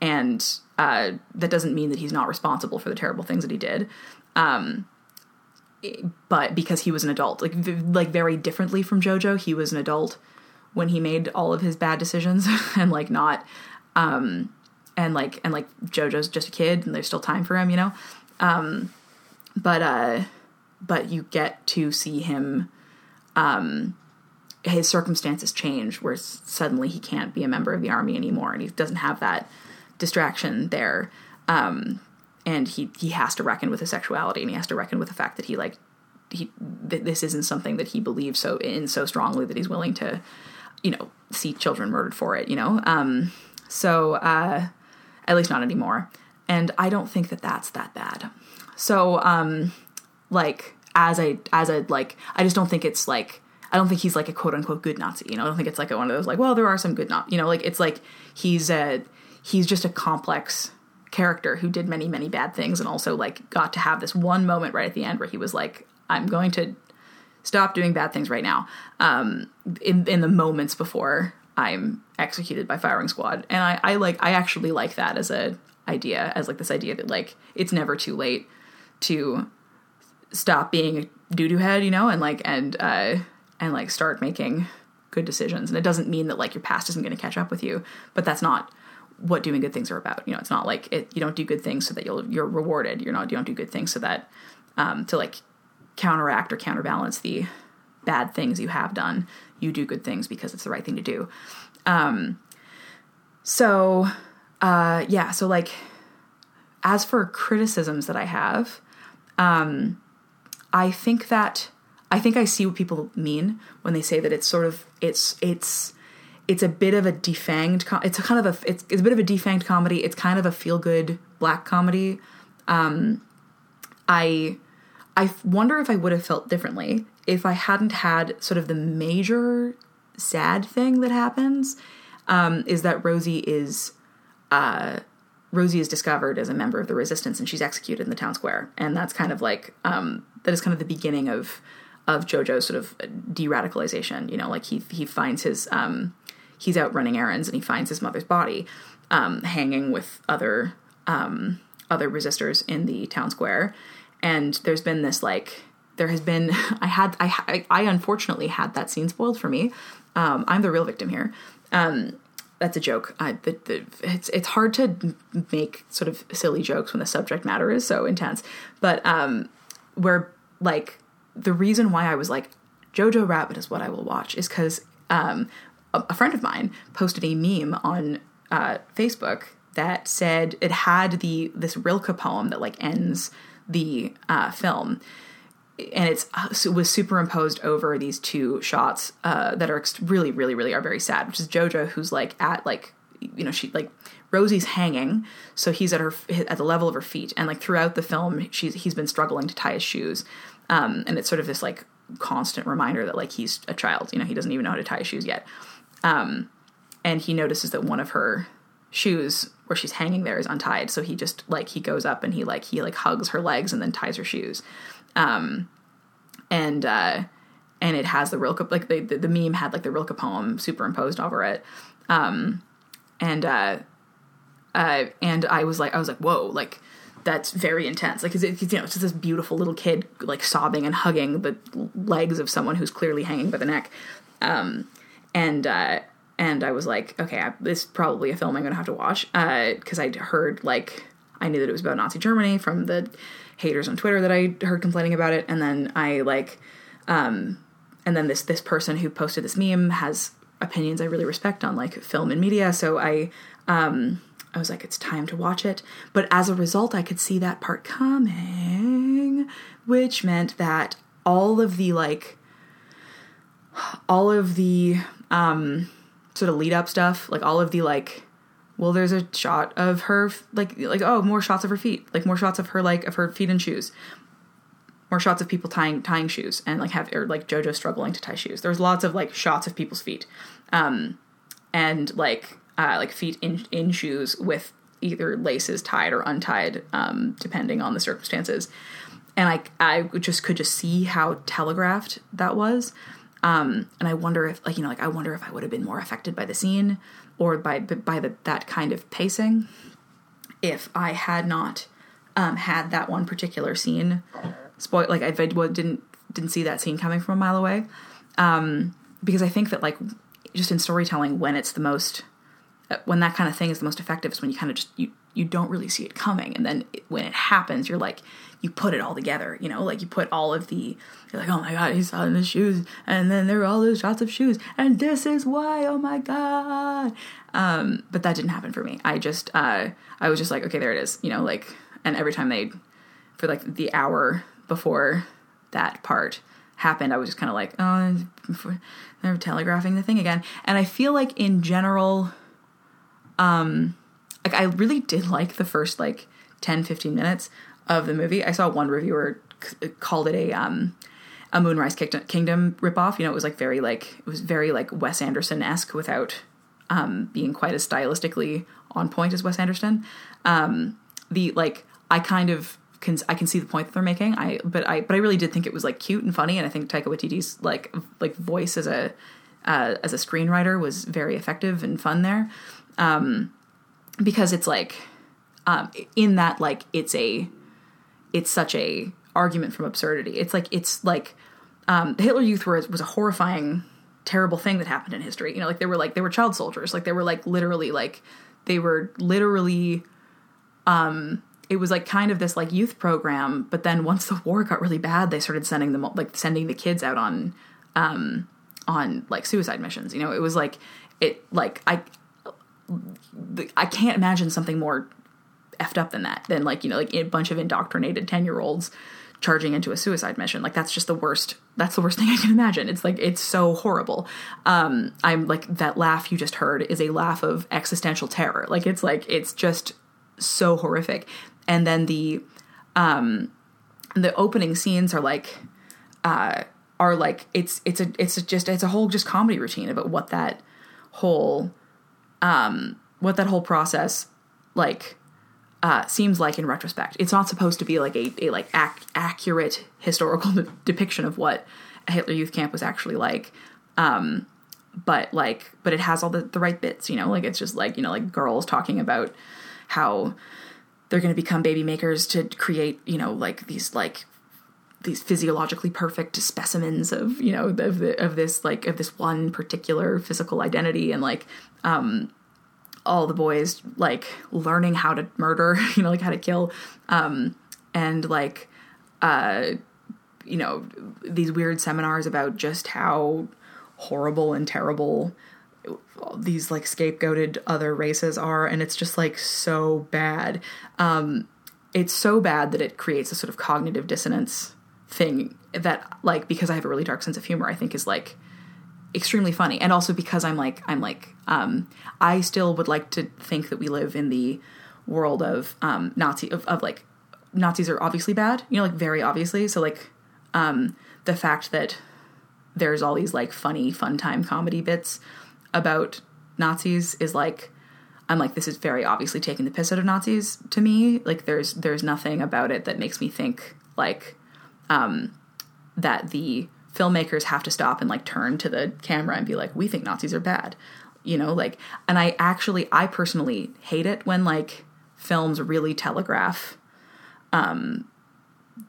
and uh, that doesn't mean that he's not responsible for the terrible things that he did. Um, but because he was an adult, like like very differently from JoJo, he was an adult when he made all of his bad decisions [laughs] and like not um and like and like jojo's just a kid and there's still time for him you know? Um but uh but you get to see him um his circumstances change where suddenly he can't be a member of the army anymore and he doesn't have that distraction there. Um and he he has to reckon with his sexuality and he has to reckon with the fact that he like he th- this isn't something that he believes so in so strongly that he's willing to you know see children murdered for it you know? Um so uh at least not anymore. And i don't think that that's that bad. So um like as I as I like i just don't think it's like i don't think he's like a quote unquote good nazi you know? I don't think it's like one of those like well there are some good not you know? Like it's like he's a he's just a complex character who did many many bad things and also like got to have this one moment right at the end where he was like i'm going to stop doing bad things right now um in in the moments before i'm executed by firing squad and i i like i actually like that as a idea as like this idea that like it's never too late to stop being a doo doo head, you know, and like and uh and like start making good decisions. And it doesn't mean that like your past isn't to catch up with you, but that's not what doing good things are about. You know, it's not like it. You don't do good things so that you'll you're rewarded. You're not. You don't do good things so that um to like counteract or counterbalance the bad things you have done. You do good things because it's the right thing to do. Um. So, uh, yeah. So like, as for criticisms that I have, um, I think that I think I see what people mean when they say that it's sort of it's it's it's a bit of a defanged com- it's a kind of a it's, it's a bit of a defanged comedy it's kind of a feel good black comedy um i i wonder if i would have felt differently if i hadn't had sort of the major sad thing that happens um is that rosie is uh Rosie is discovered as a member of the resistance and she's executed in the town square. And that's kind of like um that is kind of the beginning of of Jojo's sort of de-radicalization. You know, like he he finds his um he's out running errands and he finds his mother's body um hanging with other um other resistors in the town square. And there's been this like there has been [laughs] I had I I unfortunately had that scene spoiled for me. Um I'm the real victim here. Um that's a joke. I, the, the, it's it's hard to make sort of silly jokes when the subject matter is so intense. But um, where like the reason why I was like Jojo Rabbit is what I will watch is because um, a, a friend of mine posted a meme on uh, Facebook that said it had the this Rilke poem that like ends the uh, film and it's it was superimposed over these two shots uh, that are really, really, really are very sad. Which is Jojo, who's like at like you know she like Rosie's hanging, so he's at her at the level of her feet, and like throughout the film, she's he's been struggling to tie his shoes, um, and it's sort of this like constant reminder that like he's a child. You know, he doesn't even know how to tie his shoes yet, um, and he notices that one of her shoes where she's hanging there is untied so he just like he goes up and he like he like hugs her legs and then ties her shoes um, and uh, and it has the Rilke like the, the the meme had like the Rilke poem superimposed over it, um, and uh, uh, and I was like I was like whoa like that's very intense. Like it's, you know it's just this beautiful little kid like sobbing and hugging the legs of someone who's clearly hanging by the neck, um, and uh, and I was like okay I, this is probably a film I'm gonna have to watch because I'd heard like I knew that it was about Nazi Germany from the haters on Twitter that I heard complaining about it, and then I like, um, and then this this person who posted this meme has opinions I really respect on like film and media, so I um, I was like, it's time to watch it. But as a result, I could see that part coming, which meant that all of the like, all of the um, sort of lead up stuff, like all of the like well there's a shot of her like like oh more shots of her feet like more shots of her like of her feet and shoes. More shots of people tying tying shoes and like have or like jojo struggling to tie shoes. There's lots of like shots of people's feet um and like uh like feet in in shoes with either laces tied or untied um depending on the circumstances. And i i just could just see how telegraphed that was um and i wonder if like you know like i wonder if i would have been more affected by the scene or by by the, that kind of pacing if I had not um, had that one particular scene spoil like I didn't didn't see that scene coming from a mile away um, because I think that like just in storytelling when it's the most uh, when that kind of thing is the most effective is when you kind of just you you don't really see it coming. And then when it happens you're like you put it all together you know like you put all of the you're like oh my god he's in the shoes. And then there were all those shots of shoes. And this is why oh my god. Um but that didn't happen for me. I just uh i was just like okay there it is you know like and every time they for like the hour before that part happened i was just kind of like oh they're telegraphing the thing again. And i feel like in general um like I really did like the first like 10 15 minutes of the movie. I saw one reviewer c- called it a um a Moonrise Kingdom ripoff. You know, it was like very like it was very like Wes Anderson esque without um being quite as stylistically on point as Wes Anderson. Um the like I kind of can I can see the point that they're making. I but I but I really did think it was like cute and funny, and I think Taika Waititi's like like voice as a uh, as a screenwriter was very effective and fun there. Um, because it's like um, in that like it's a it's such a argument from absurdity. It's like it's like um, the Hitler Youth was was a horrifying, terrible thing that happened in history. You know, like they were like they were child soldiers. Like they were like literally like they were literally. Um, it was like kind of this like youth program, but then once the war got really bad, they started sending them like sending the kids out on, um, on like suicide missions. You know, it was like it like I I can't imagine something more effed up than that. Than like you know like a bunch of indoctrinated ten year olds charging into a suicide mission. Like that's just the worst. That's the worst [laughs] thing I can imagine. It's like it's so horrible. Um, I'm like that laugh you just heard is a laugh of existential terror. Like it's like it's just so horrific. And then the um, the opening scenes are like uh, are like it's it's a it's a just it's a whole just comedy routine about what that whole um, what that whole process like uh, seems like in retrospect. It's not supposed to be like a, a like ac- accurate historical de- [laughs] depiction of what a Hitler Youth camp was actually like. Um, but like, but it has all the, the right bits, you know, like it's just like, you know, like girls talking about how they're going to become baby makers to create, you know, like these like these physiologically perfect specimens of you know of, the, of this like of this one particular physical identity and like um all the boys like learning how to murder [laughs] you know like how to kill. Um and like uh you know these weird seminars about just how horrible and terrible these like scapegoated other races are and it's just like so bad. Um it's so bad that it creates a sort of cognitive dissonance thing that like because I have a really dark sense of humor, I think is like extremely funny. And also because I'm like I'm like um I still would like to think that we live in the world of um Nazi of, of like Nazis are obviously bad, you know, like very obviously. So like um the fact that there's all these like funny fun time comedy bits about Nazis is like I'm like this is very obviously taking the piss out of Nazis to me. Like there's there's nothing about it that makes me think like um, that the filmmakers have to stop and like turn to the camera and be like, we think Nazis are bad, you know, like, and I actually, I personally hate it when like films really telegraph um,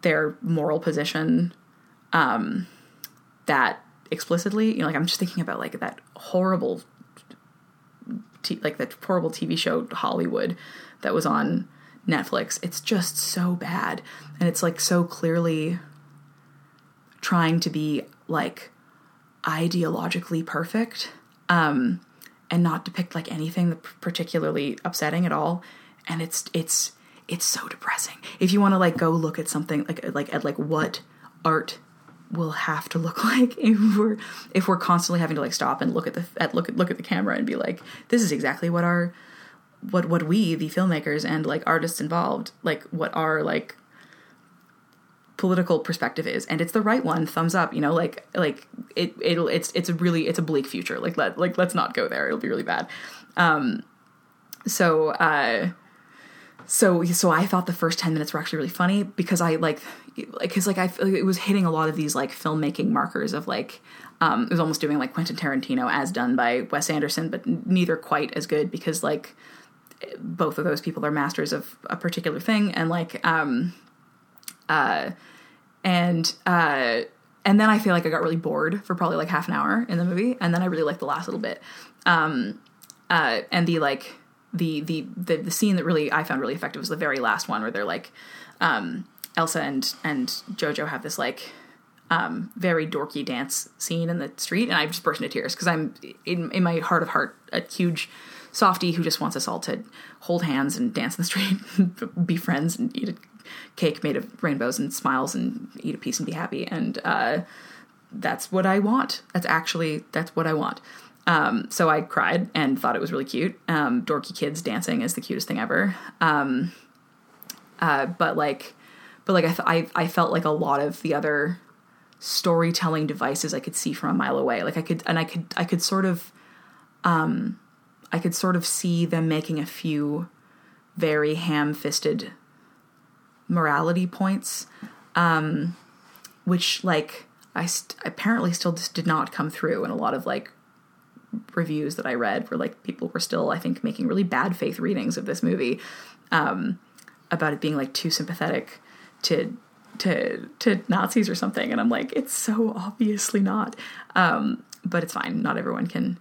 their moral position um, that explicitly, you know, like I'm just thinking about like that horrible, t- like that horrible TV show Hollywood that was on Netflix. It's just so bad. And it's like so clearly trying to be like ideologically perfect um, and not depict like anything particularly upsetting at all. And it's it's it's so depressing. If you want to like go look at something like like at like what art will have to look [laughs] like if we're if we're constantly having to like stop and look at the at look at look at the camera and be like this is exactly what our what what we the filmmakers and like artists involved like what our like political perspective is and it's the right one thumbs up you know like like it it'll it's it's a really it's a bleak future like let like let's not go there it'll be really bad. Um so uh so so I thought the first 10 minutes were actually really funny because I like like, because like I it was hitting a lot of these like filmmaking markers of like um it was almost doing like Quentin Tarantino as done by Wes Anderson but neither quite as good because like both of those people are masters of a particular thing and like um uh and uh and then I feel like I got really bored for probably like half an hour in the movie, and then I really liked the last little bit. Um, uh, and the like the, the the the scene that really I found really effective was the very last one where they're like, um, Elsa and and Jojo have this like um, very dorky dance scene in the street, and I just burst into tears because I'm in in my heart of heart a huge softy who just wants us all to hold hands and dance in the street, [laughs] be friends, and eat a cake made of rainbows and smiles, and eat a piece and be happy. And uh, that's what I want. That's actually that's what I want. Um, so I cried and thought it was really cute. Um, dorky kids dancing is the cutest thing ever. Um, uh, but like, but like I, th- I I felt like a lot of the other storytelling devices I could see from a mile away. Like I could and I could I could sort of um I could sort of see them making a few very ham-fisted morality points um which like I st- apparently still just did not come through in a lot of like reviews that I read where like people were still I think making really bad faith readings of this movie um about it being like too sympathetic to to to Nazis or something. And I'm like it's so obviously not. Um but it's fine. Not everyone can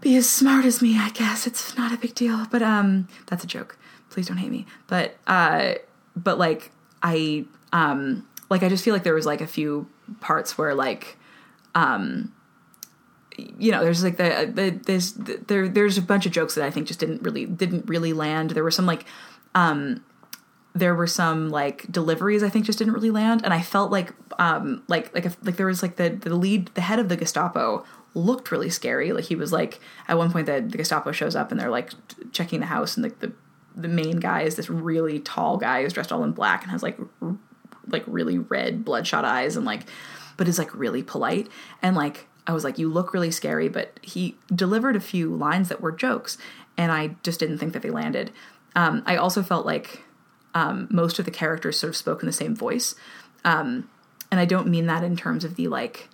be as smart as me I guess. It's not a big deal. But um that's a joke. Please don't hate me. But uh but like I um like I just feel like there was like a few parts where like um you know there's like the, the there's there there's a bunch of jokes that I think just didn't really didn't really land there were some like um there were some like deliveries I think just didn't really land, and I felt like um like like if, like there was like the the lead the head of the Gestapo looked really scary. Like he was like at one point the, the Gestapo shows up and they're like checking the house, and like the the main guy is this really tall guy who's dressed all in black and has like like really red bloodshot eyes and like but is like really polite and like I was like you look really scary, but he delivered a few lines that were jokes, and I just didn't think that they landed. Um, I also felt like um, most of the characters sort of spoke in the same voice. Um, and I don't mean that in terms of the like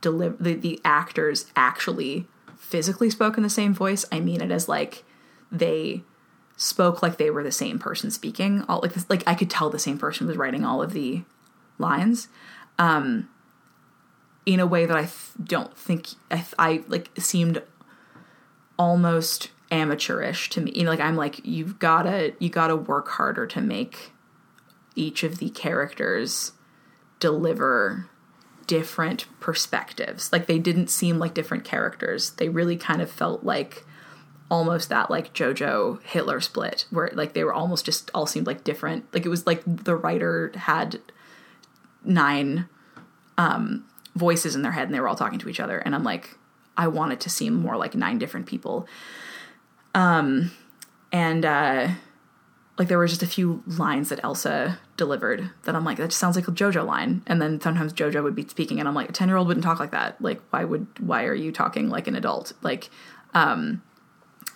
deliver the, the actors actually physically spoke in the same voice. I mean it as like they spoke like they were the same person speaking. All like this, like I could tell the same person was writing all of the lines. Um, in a way that I th- don't think I, th- I like seemed almost amateurish to me. You know, like I'm like you've gotta you gotta work harder to make each of the characters deliver different perspectives. Like they didn't seem like different characters. They really kind of felt like almost that like Jojo Hitler split where like they were almost just all seemed like different. Like it was like the writer had nine um voices in their head and they were all talking to each other and I'm like I want it to seem more like nine different people um, and uh, like there were just a few lines that Elsa delivered that I'm like, that just sounds like a JoJo line. And then sometimes JoJo would be speaking, and I'm like, a ten year old wouldn't talk like that. Like, why would why are you talking like an adult? Like, um,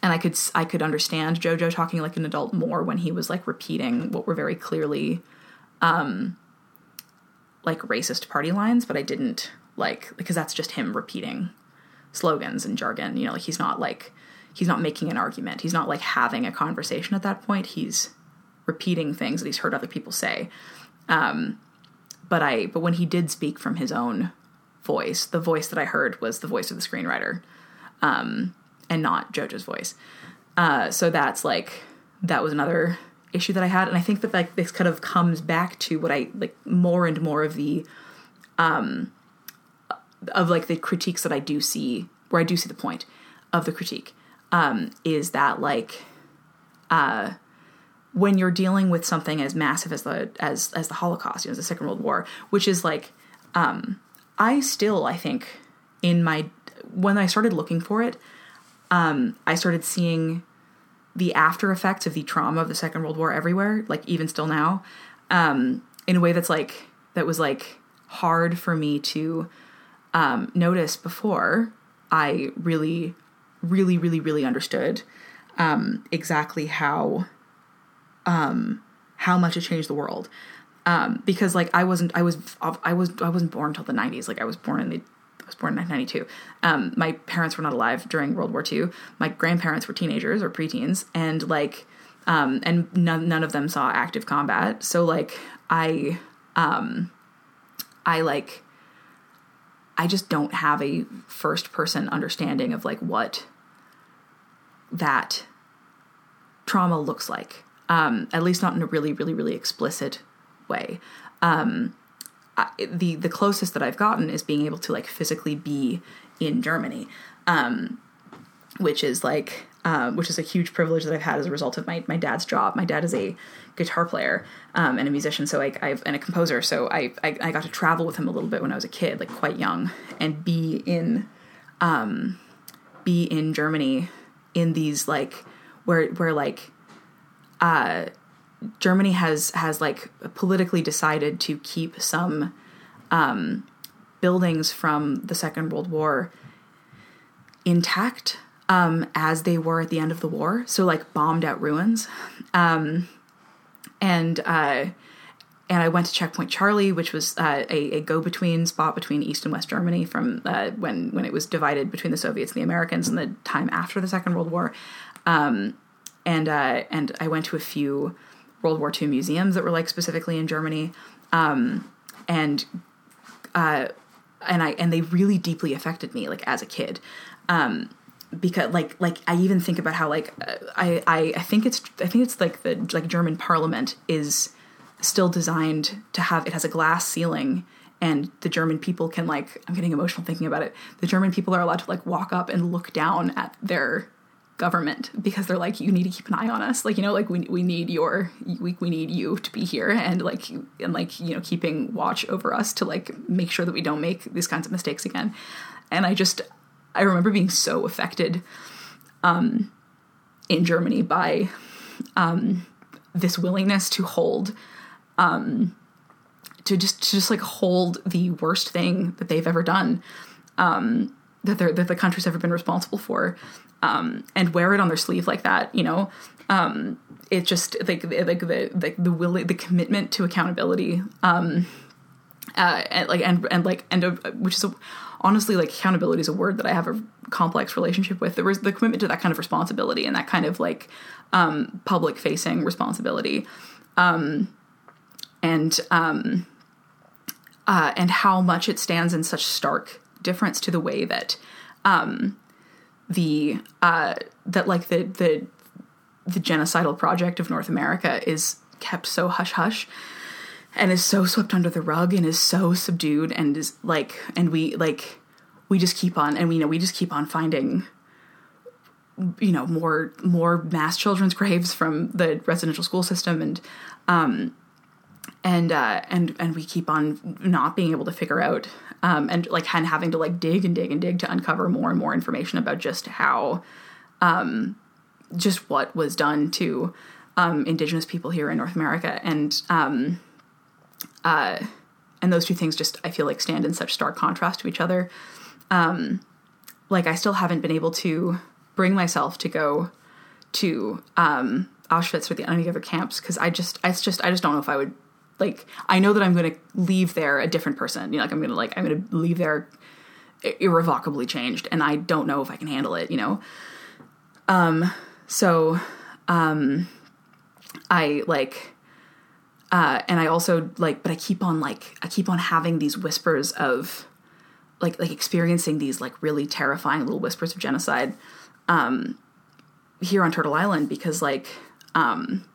and I could I could understand JoJo talking like an adult more when he was like repeating what were very clearly, um, like racist party lines, but I didn't like because that's just him repeating slogans and jargon. You know, like he's not like he's not making an argument. He's not like having a conversation at that point. He's repeating things that he's heard other people say. Um, but I but when he did speak from his own voice, the voice that I heard was the voice of the screenwriter, um, and not Jojo's voice. Uh, so that's like that was another issue that I had, and I think that like this kind of comes back to what I like more and more of the um of like the critiques that I do see where I do see the point of the critique um, is that like uh, when you're dealing with something as massive as the as as the Holocaust, you know, as the Second World War, which is like um, I still I think in my when I started looking for it, um, I started seeing the after effects of the trauma of the Second World War everywhere, like even still now, um, in a way that's like that was like hard for me to um, notice before I really really, really, really understood um, exactly how um, how much it changed the world. Um, because like I wasn't, I was, I was, I wasn't born until the '90s. Like I was born in the, was born in 1992. Um, my parents were not alive during World War II. My grandparents were teenagers or preteens, and like, um, and none, none of them saw active combat. So like I, um, I like I just don't have a first person understanding of like what that trauma looks like. Um, at least not in a really, really, really explicit way. Um, The the closest that I've gotten is being able to like physically be in Germany, um, which is like uh, which is a huge privilege that I've had as a result of my my dad's job. My dad is a guitar player um, and a musician, so I, I've and a composer. So I, I, I got to travel with him a little bit when I was a kid, like quite young, and be in um, be in Germany in these like where where like uh, Germany has has like politically decided to keep some um, buildings from the Second World War intact um, as they were at the end of the war. So like bombed out ruins, um, and uh, and I went to Checkpoint Charlie, which was uh, a, a go between spot between East and West Germany from uh, when when it was divided between the Soviets and the Americans in the time after the Second World War. Um, and uh, and I went to a few World War II museums that were like specifically in Germany, um, and uh, and I and they really deeply affected me like as a kid. Um, because like like I even think about how like I, I I think it's I think it's like the like German parliament is still designed to have it has a glass ceiling and the German people can like I'm getting emotional thinking about it. The German people are allowed to like walk up and look down at their government because they're like you need to keep an eye on us. Like you know like we, we need your we, we need you to be here and like and like you know keeping watch over us to like make sure that we don't make these kinds of mistakes again. And i just i remember being so affected um in germany by um this willingness to hold um to just to just like hold the worst thing that they've ever done um that, that the country's ever been responsible for um, and wear it on their sleeve like that, you know. Um, it just like like the the the will the commitment to accountability, um, uh, and like and and like and uh, which is a, honestly like accountability is a word that I have a complex relationship with. There was the commitment to that kind of responsibility and that kind of like um, public facing responsibility, um, and um, uh, and how much it stands in such stark difference to the way that um, the uh, that like the the the genocidal project of North America is kept so hush hush and is so swept under the rug and is so subdued and is like and we like we just keep on and we you know we just keep on finding you know more more mass children's graves from the residential school system and um and uh and and we keep on not being able to figure out um, and like and having to like dig and dig and dig to uncover more and more information about just how um, just what was done to um, indigenous people here in North America and um, uh, and those two things just I feel like stand in such stark contrast to each other. Um, like I still haven't been able to bring myself to go to um, Auschwitz or the any other camps because I just I just I just don't know if I would like I know that I'm going to leave there a different person. You know, like I'm going to like I'm going to leave there irrevocably changed, and I don't know if I can handle it. You know, um, so um, I like. Uh, and I also like, but I keep on like, I keep on having these whispers of, like, like experiencing these like really terrifying little whispers of genocide, um, here on Turtle Island because like, um,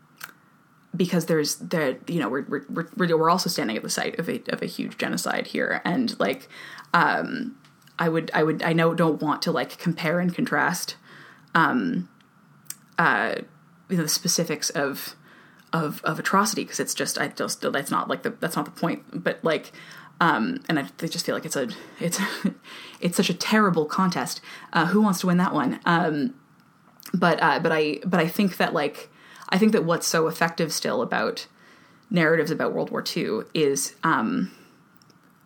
because there's there you know we're we're we're also standing at the site of a of a huge genocide here. And like um I would I would I know don't want to like compare and contrast um uh you know the specifics of of of atrocity because it's just I just that's not like the that's not the point. But like um and I, I just feel like it's a it's [laughs] it's such a terrible contest. Uh who wants to win that one? Um but uh but I but I think that like I think that what's so effective still about narratives about World War II is um,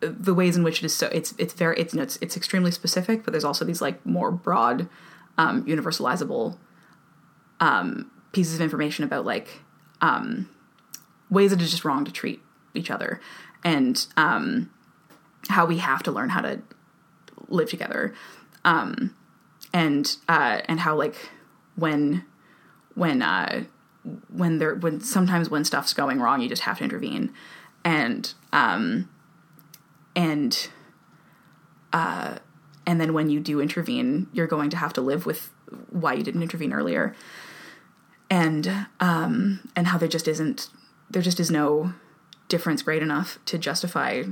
the ways in which it is so it's it's very it's it's, it's extremely specific, but there's also these like more broad, um, universalizable um, pieces of information about like um, ways that it's just wrong to treat each other and um, how we have to learn how to live together. Um, and uh, and how like when when uh, when there when sometimes when stuff's going wrong, you just have to intervene, and um, and uh and then when you do intervene, you're going to have to live with why you didn't intervene earlier, and um, and how there just isn't there just is no difference great enough to justify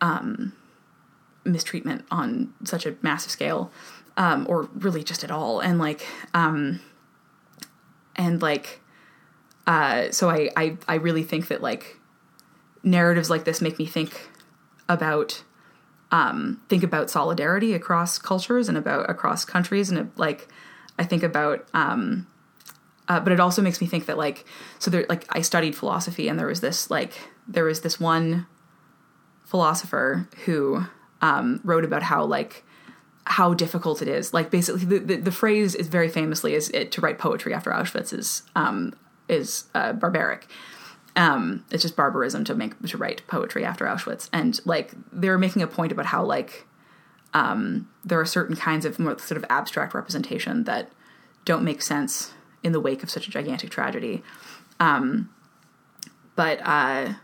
um, mistreatment on such a massive scale, um, or really just at all, and like um, and like uh, so I, I I really think that like narratives like this make me think about um, think about solidarity across cultures and about across countries and like I think about um, uh, but it also makes me think that like so there like I studied philosophy and there was this like there was this one philosopher who um, wrote about how like how difficult it is. Like basically the, the, the phrase is very famously is it, to write poetry after Auschwitz is um, is uh, barbaric um, it's just barbarism to make to write poetry after Auschwitz, and like they're making a point about how like um, there are certain kinds of more sort of abstract representation that don't make sense in the wake of such a gigantic tragedy. Um, but uh,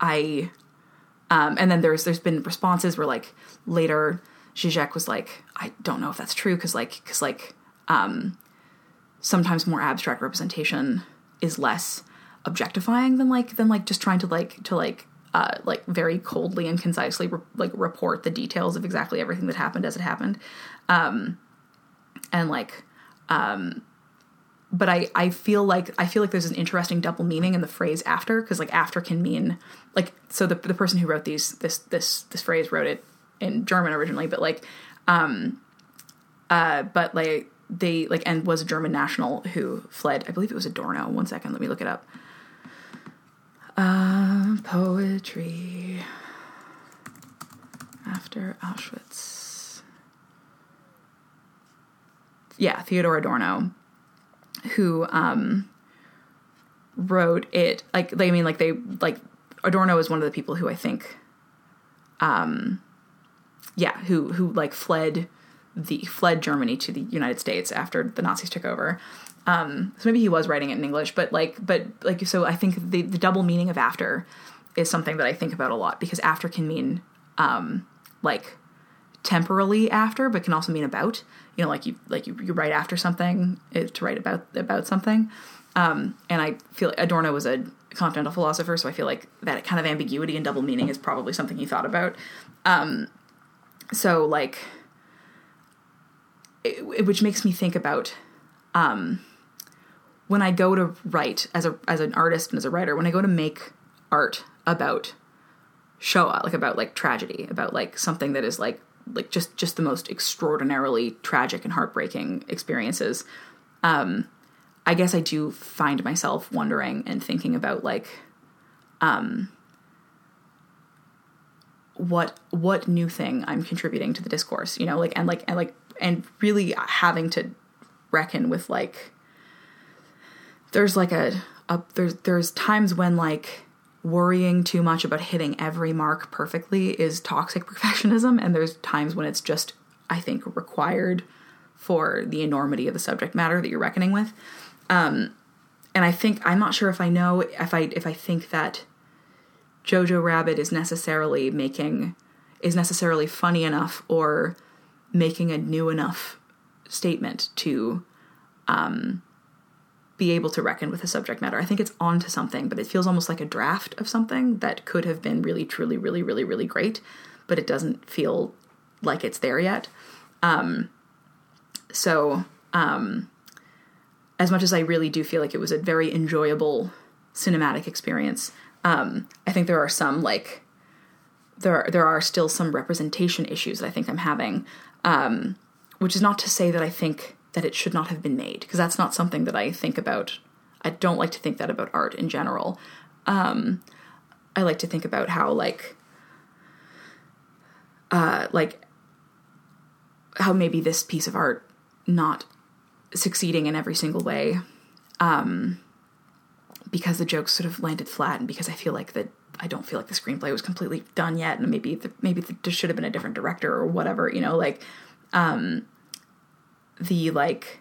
I, um, and then there's there's been responses where like later Zizek was like, I don't know if that's true because like because like um, sometimes more abstract representation is less objectifying than like than like just trying to like to like uh like very coldly and concisely re- like report the details of exactly everything that happened as it happened. Um and like um but i i feel like i feel like there's an interesting double meaning in the phrase after because like after can mean like so the, the person who wrote these this this this phrase wrote it in german originally but like um uh but like they like and was a german national who fled i believe it was adorno one second let me look it up uh, poetry after Auschwitz. Yeah, Theodor Adorno, who um, wrote it. Like, they, I mean, like they like Adorno is one of the people who I think, um, yeah, who who like fled the fled Germany to the United States after the Nazis took over. Um, so maybe he was writing it in English, but like, but like, so I think the the double meaning of after is something that I think about a lot because after can mean um, like temporally after, but can also mean about. You know, like you like you, you write after something eh, to write about about something. Um, and I feel Adorno was a continental philosopher, so I feel like that kind of ambiguity and double meaning is probably something he thought about. Um, so like, it, which makes me think about um, when I go to write as a as an artist and as a writer, when I go to make art about Shoah, like about like tragedy, about like something that is like like just just the most extraordinarily tragic and heartbreaking experiences. Um, I guess I do find myself wondering and thinking about like um what what new thing I'm contributing to the discourse, you know, like and like and like and really having to reckon with like there's like a, a there's there's times when like worrying too much about hitting every mark perfectly is toxic [laughs] perfectionism and there's times when it's just i think required for the enormity of the subject matter that you're reckoning with. Um, and i think i'm not sure if i know if i if i think that jojo rabbit is necessarily making is necessarily funny enough or making a new enough statement to um, be able to reckon with the subject matter. I think it's onto something, but it feels almost like a draft of something that could have been really, truly, really, really, really great, but it doesn't feel like it's there yet. Um, so, um, as much as I really do feel like it was a very enjoyable cinematic experience, um, I think there are some like there there are still some representation issues that I think I'm having, um, which is not to say that I think that it should not have been made because that's not something that I think about. I don't like to think that about art in general. Um, I like to think about how like uh, like how maybe this piece of art not succeeding in every single way um, because the jokes sort of landed flat and because I feel like that I don't feel like the screenplay was completely done yet and maybe the, maybe the, there should have been a different director or whatever you know like um, the like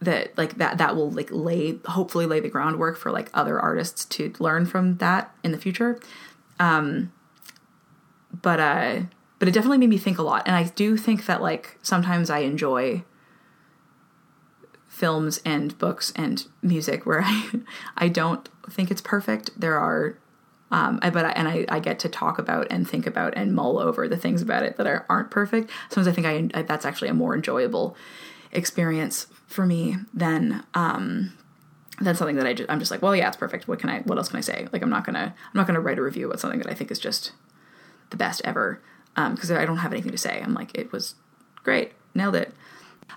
that like that that will like lay hopefully lay the groundwork for like other artists to learn from that in the future um but uh but it definitely made me think a lot. And I do think that like sometimes I enjoy films and books and music where [laughs] I I don't think it's perfect. There are um, I, but I, and I, I get to talk about and think about and mull over the things about it that are, aren't perfect. Sometimes I think I, I that's actually a more enjoyable experience for me than um, than something that I just, I'm just like, well, yeah, it's perfect. What can I? What else can I say? Like, I'm not gonna I'm not gonna write a review about something that I think is just the best ever because um, I don't have anything to say. I'm like, it was great, nailed it.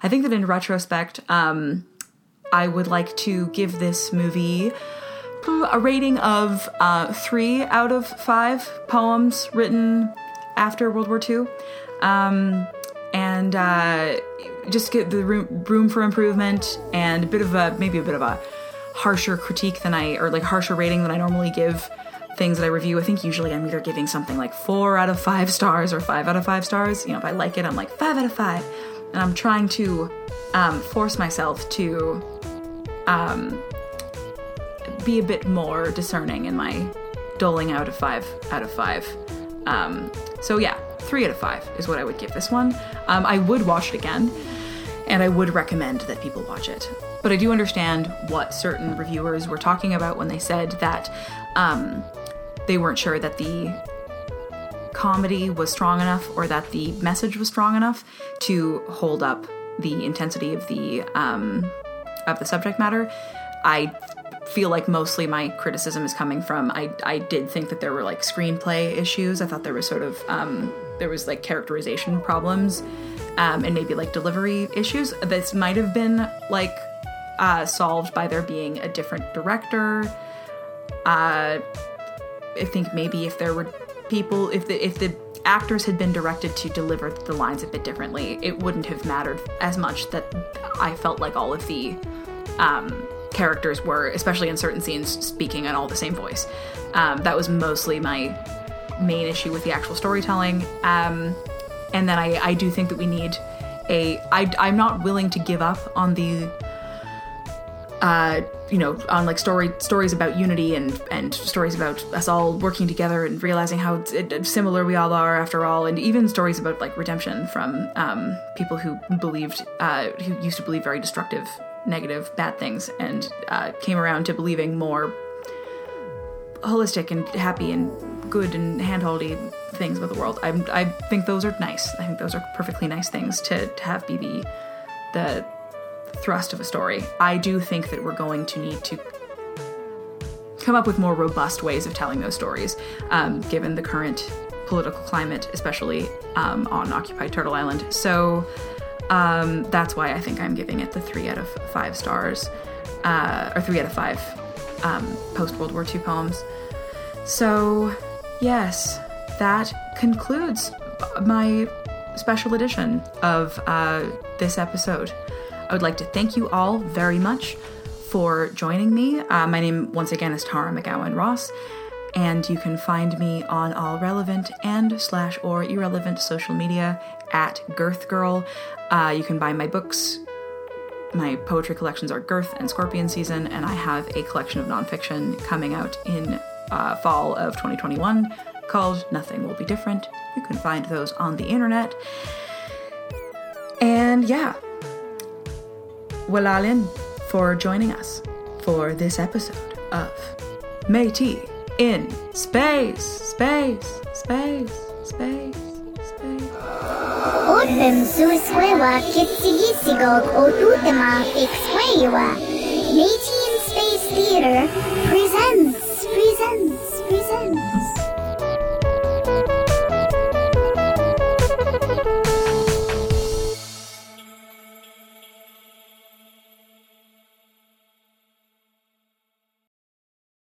I think that in retrospect, um, I would like to give this movie a rating of uh, three out of five poems written after World War II. Um, and uh, just get the room, room for improvement and a bit of a maybe a bit of a harsher critique than I or like harsher rating than I normally give things that I review. I think usually I'm either giving something like four out of five stars or five out of five stars. You know, if I like it, I'm like five out of five, and I'm trying to um, force myself to um, be a bit more discerning in my doling out of five out of five. Um, so yeah, three out of five is what I would give this one. Um, I would watch it again, and I would recommend that people watch it. But I do understand what certain reviewers were talking about when they said that um, they weren't sure that the comedy was strong enough or that the message was strong enough to hold up the intensity of the um, of the subject matter. I feel like mostly my criticism is coming from I I did think that there were like screenplay issues. I thought there was sort of um, there was like characterization problems um, and maybe like delivery issues. This might have been like uh, solved by there being a different director. Uh, I think maybe if there were people, if the if the actors had been directed to deliver the lines a bit differently, it wouldn't have mattered as much that I felt like all of the um, characters were, especially in certain scenes, speaking in all the same voice. Um, that was mostly my main issue with the actual storytelling. Um, and then I, I do think that we need a. I, I'm not willing to give up on the uh, you know, on like story stories about unity and and stories about us all working together and realizing how similar we all are after all, and even stories about like redemption from um, people who believed uh, who used to believe very destructive, negative, bad things, and uh, came around to believing more holistic and happy and good and handholdy things about the world. I I think those are nice. I think those are perfectly nice things to, to have be the the thrust of a story. I do think that we're going to need to come up with more robust ways of telling those stories, um, given the current political climate, especially um, on occupied Turtle Island. So um, that's why I think I'm giving it the three out of five stars, uh, or three out of five um, post World War II poems. So, yes, that concludes my special edition of uh, this episode. I would like to thank you all very much for joining me. Uh, my name, once again, is Tara McGowan Ross, and you can find me on all relevant and slash or irrelevant social media at Girth Girl. Uh, you can buy my books. My poetry collections are Girth and Scorpion Season, and I have a collection of nonfiction coming out in uh, fall of 2021 called Nothing Will Be Different. You can find those on the internet. And yeah, Wela'lin for joining us for this episode of Métis in Space, Space, Space, Space, Space. Otem suisquewa kitsigisigo otôtêma exquewa. Métis in Space Theater presents, presents, presents.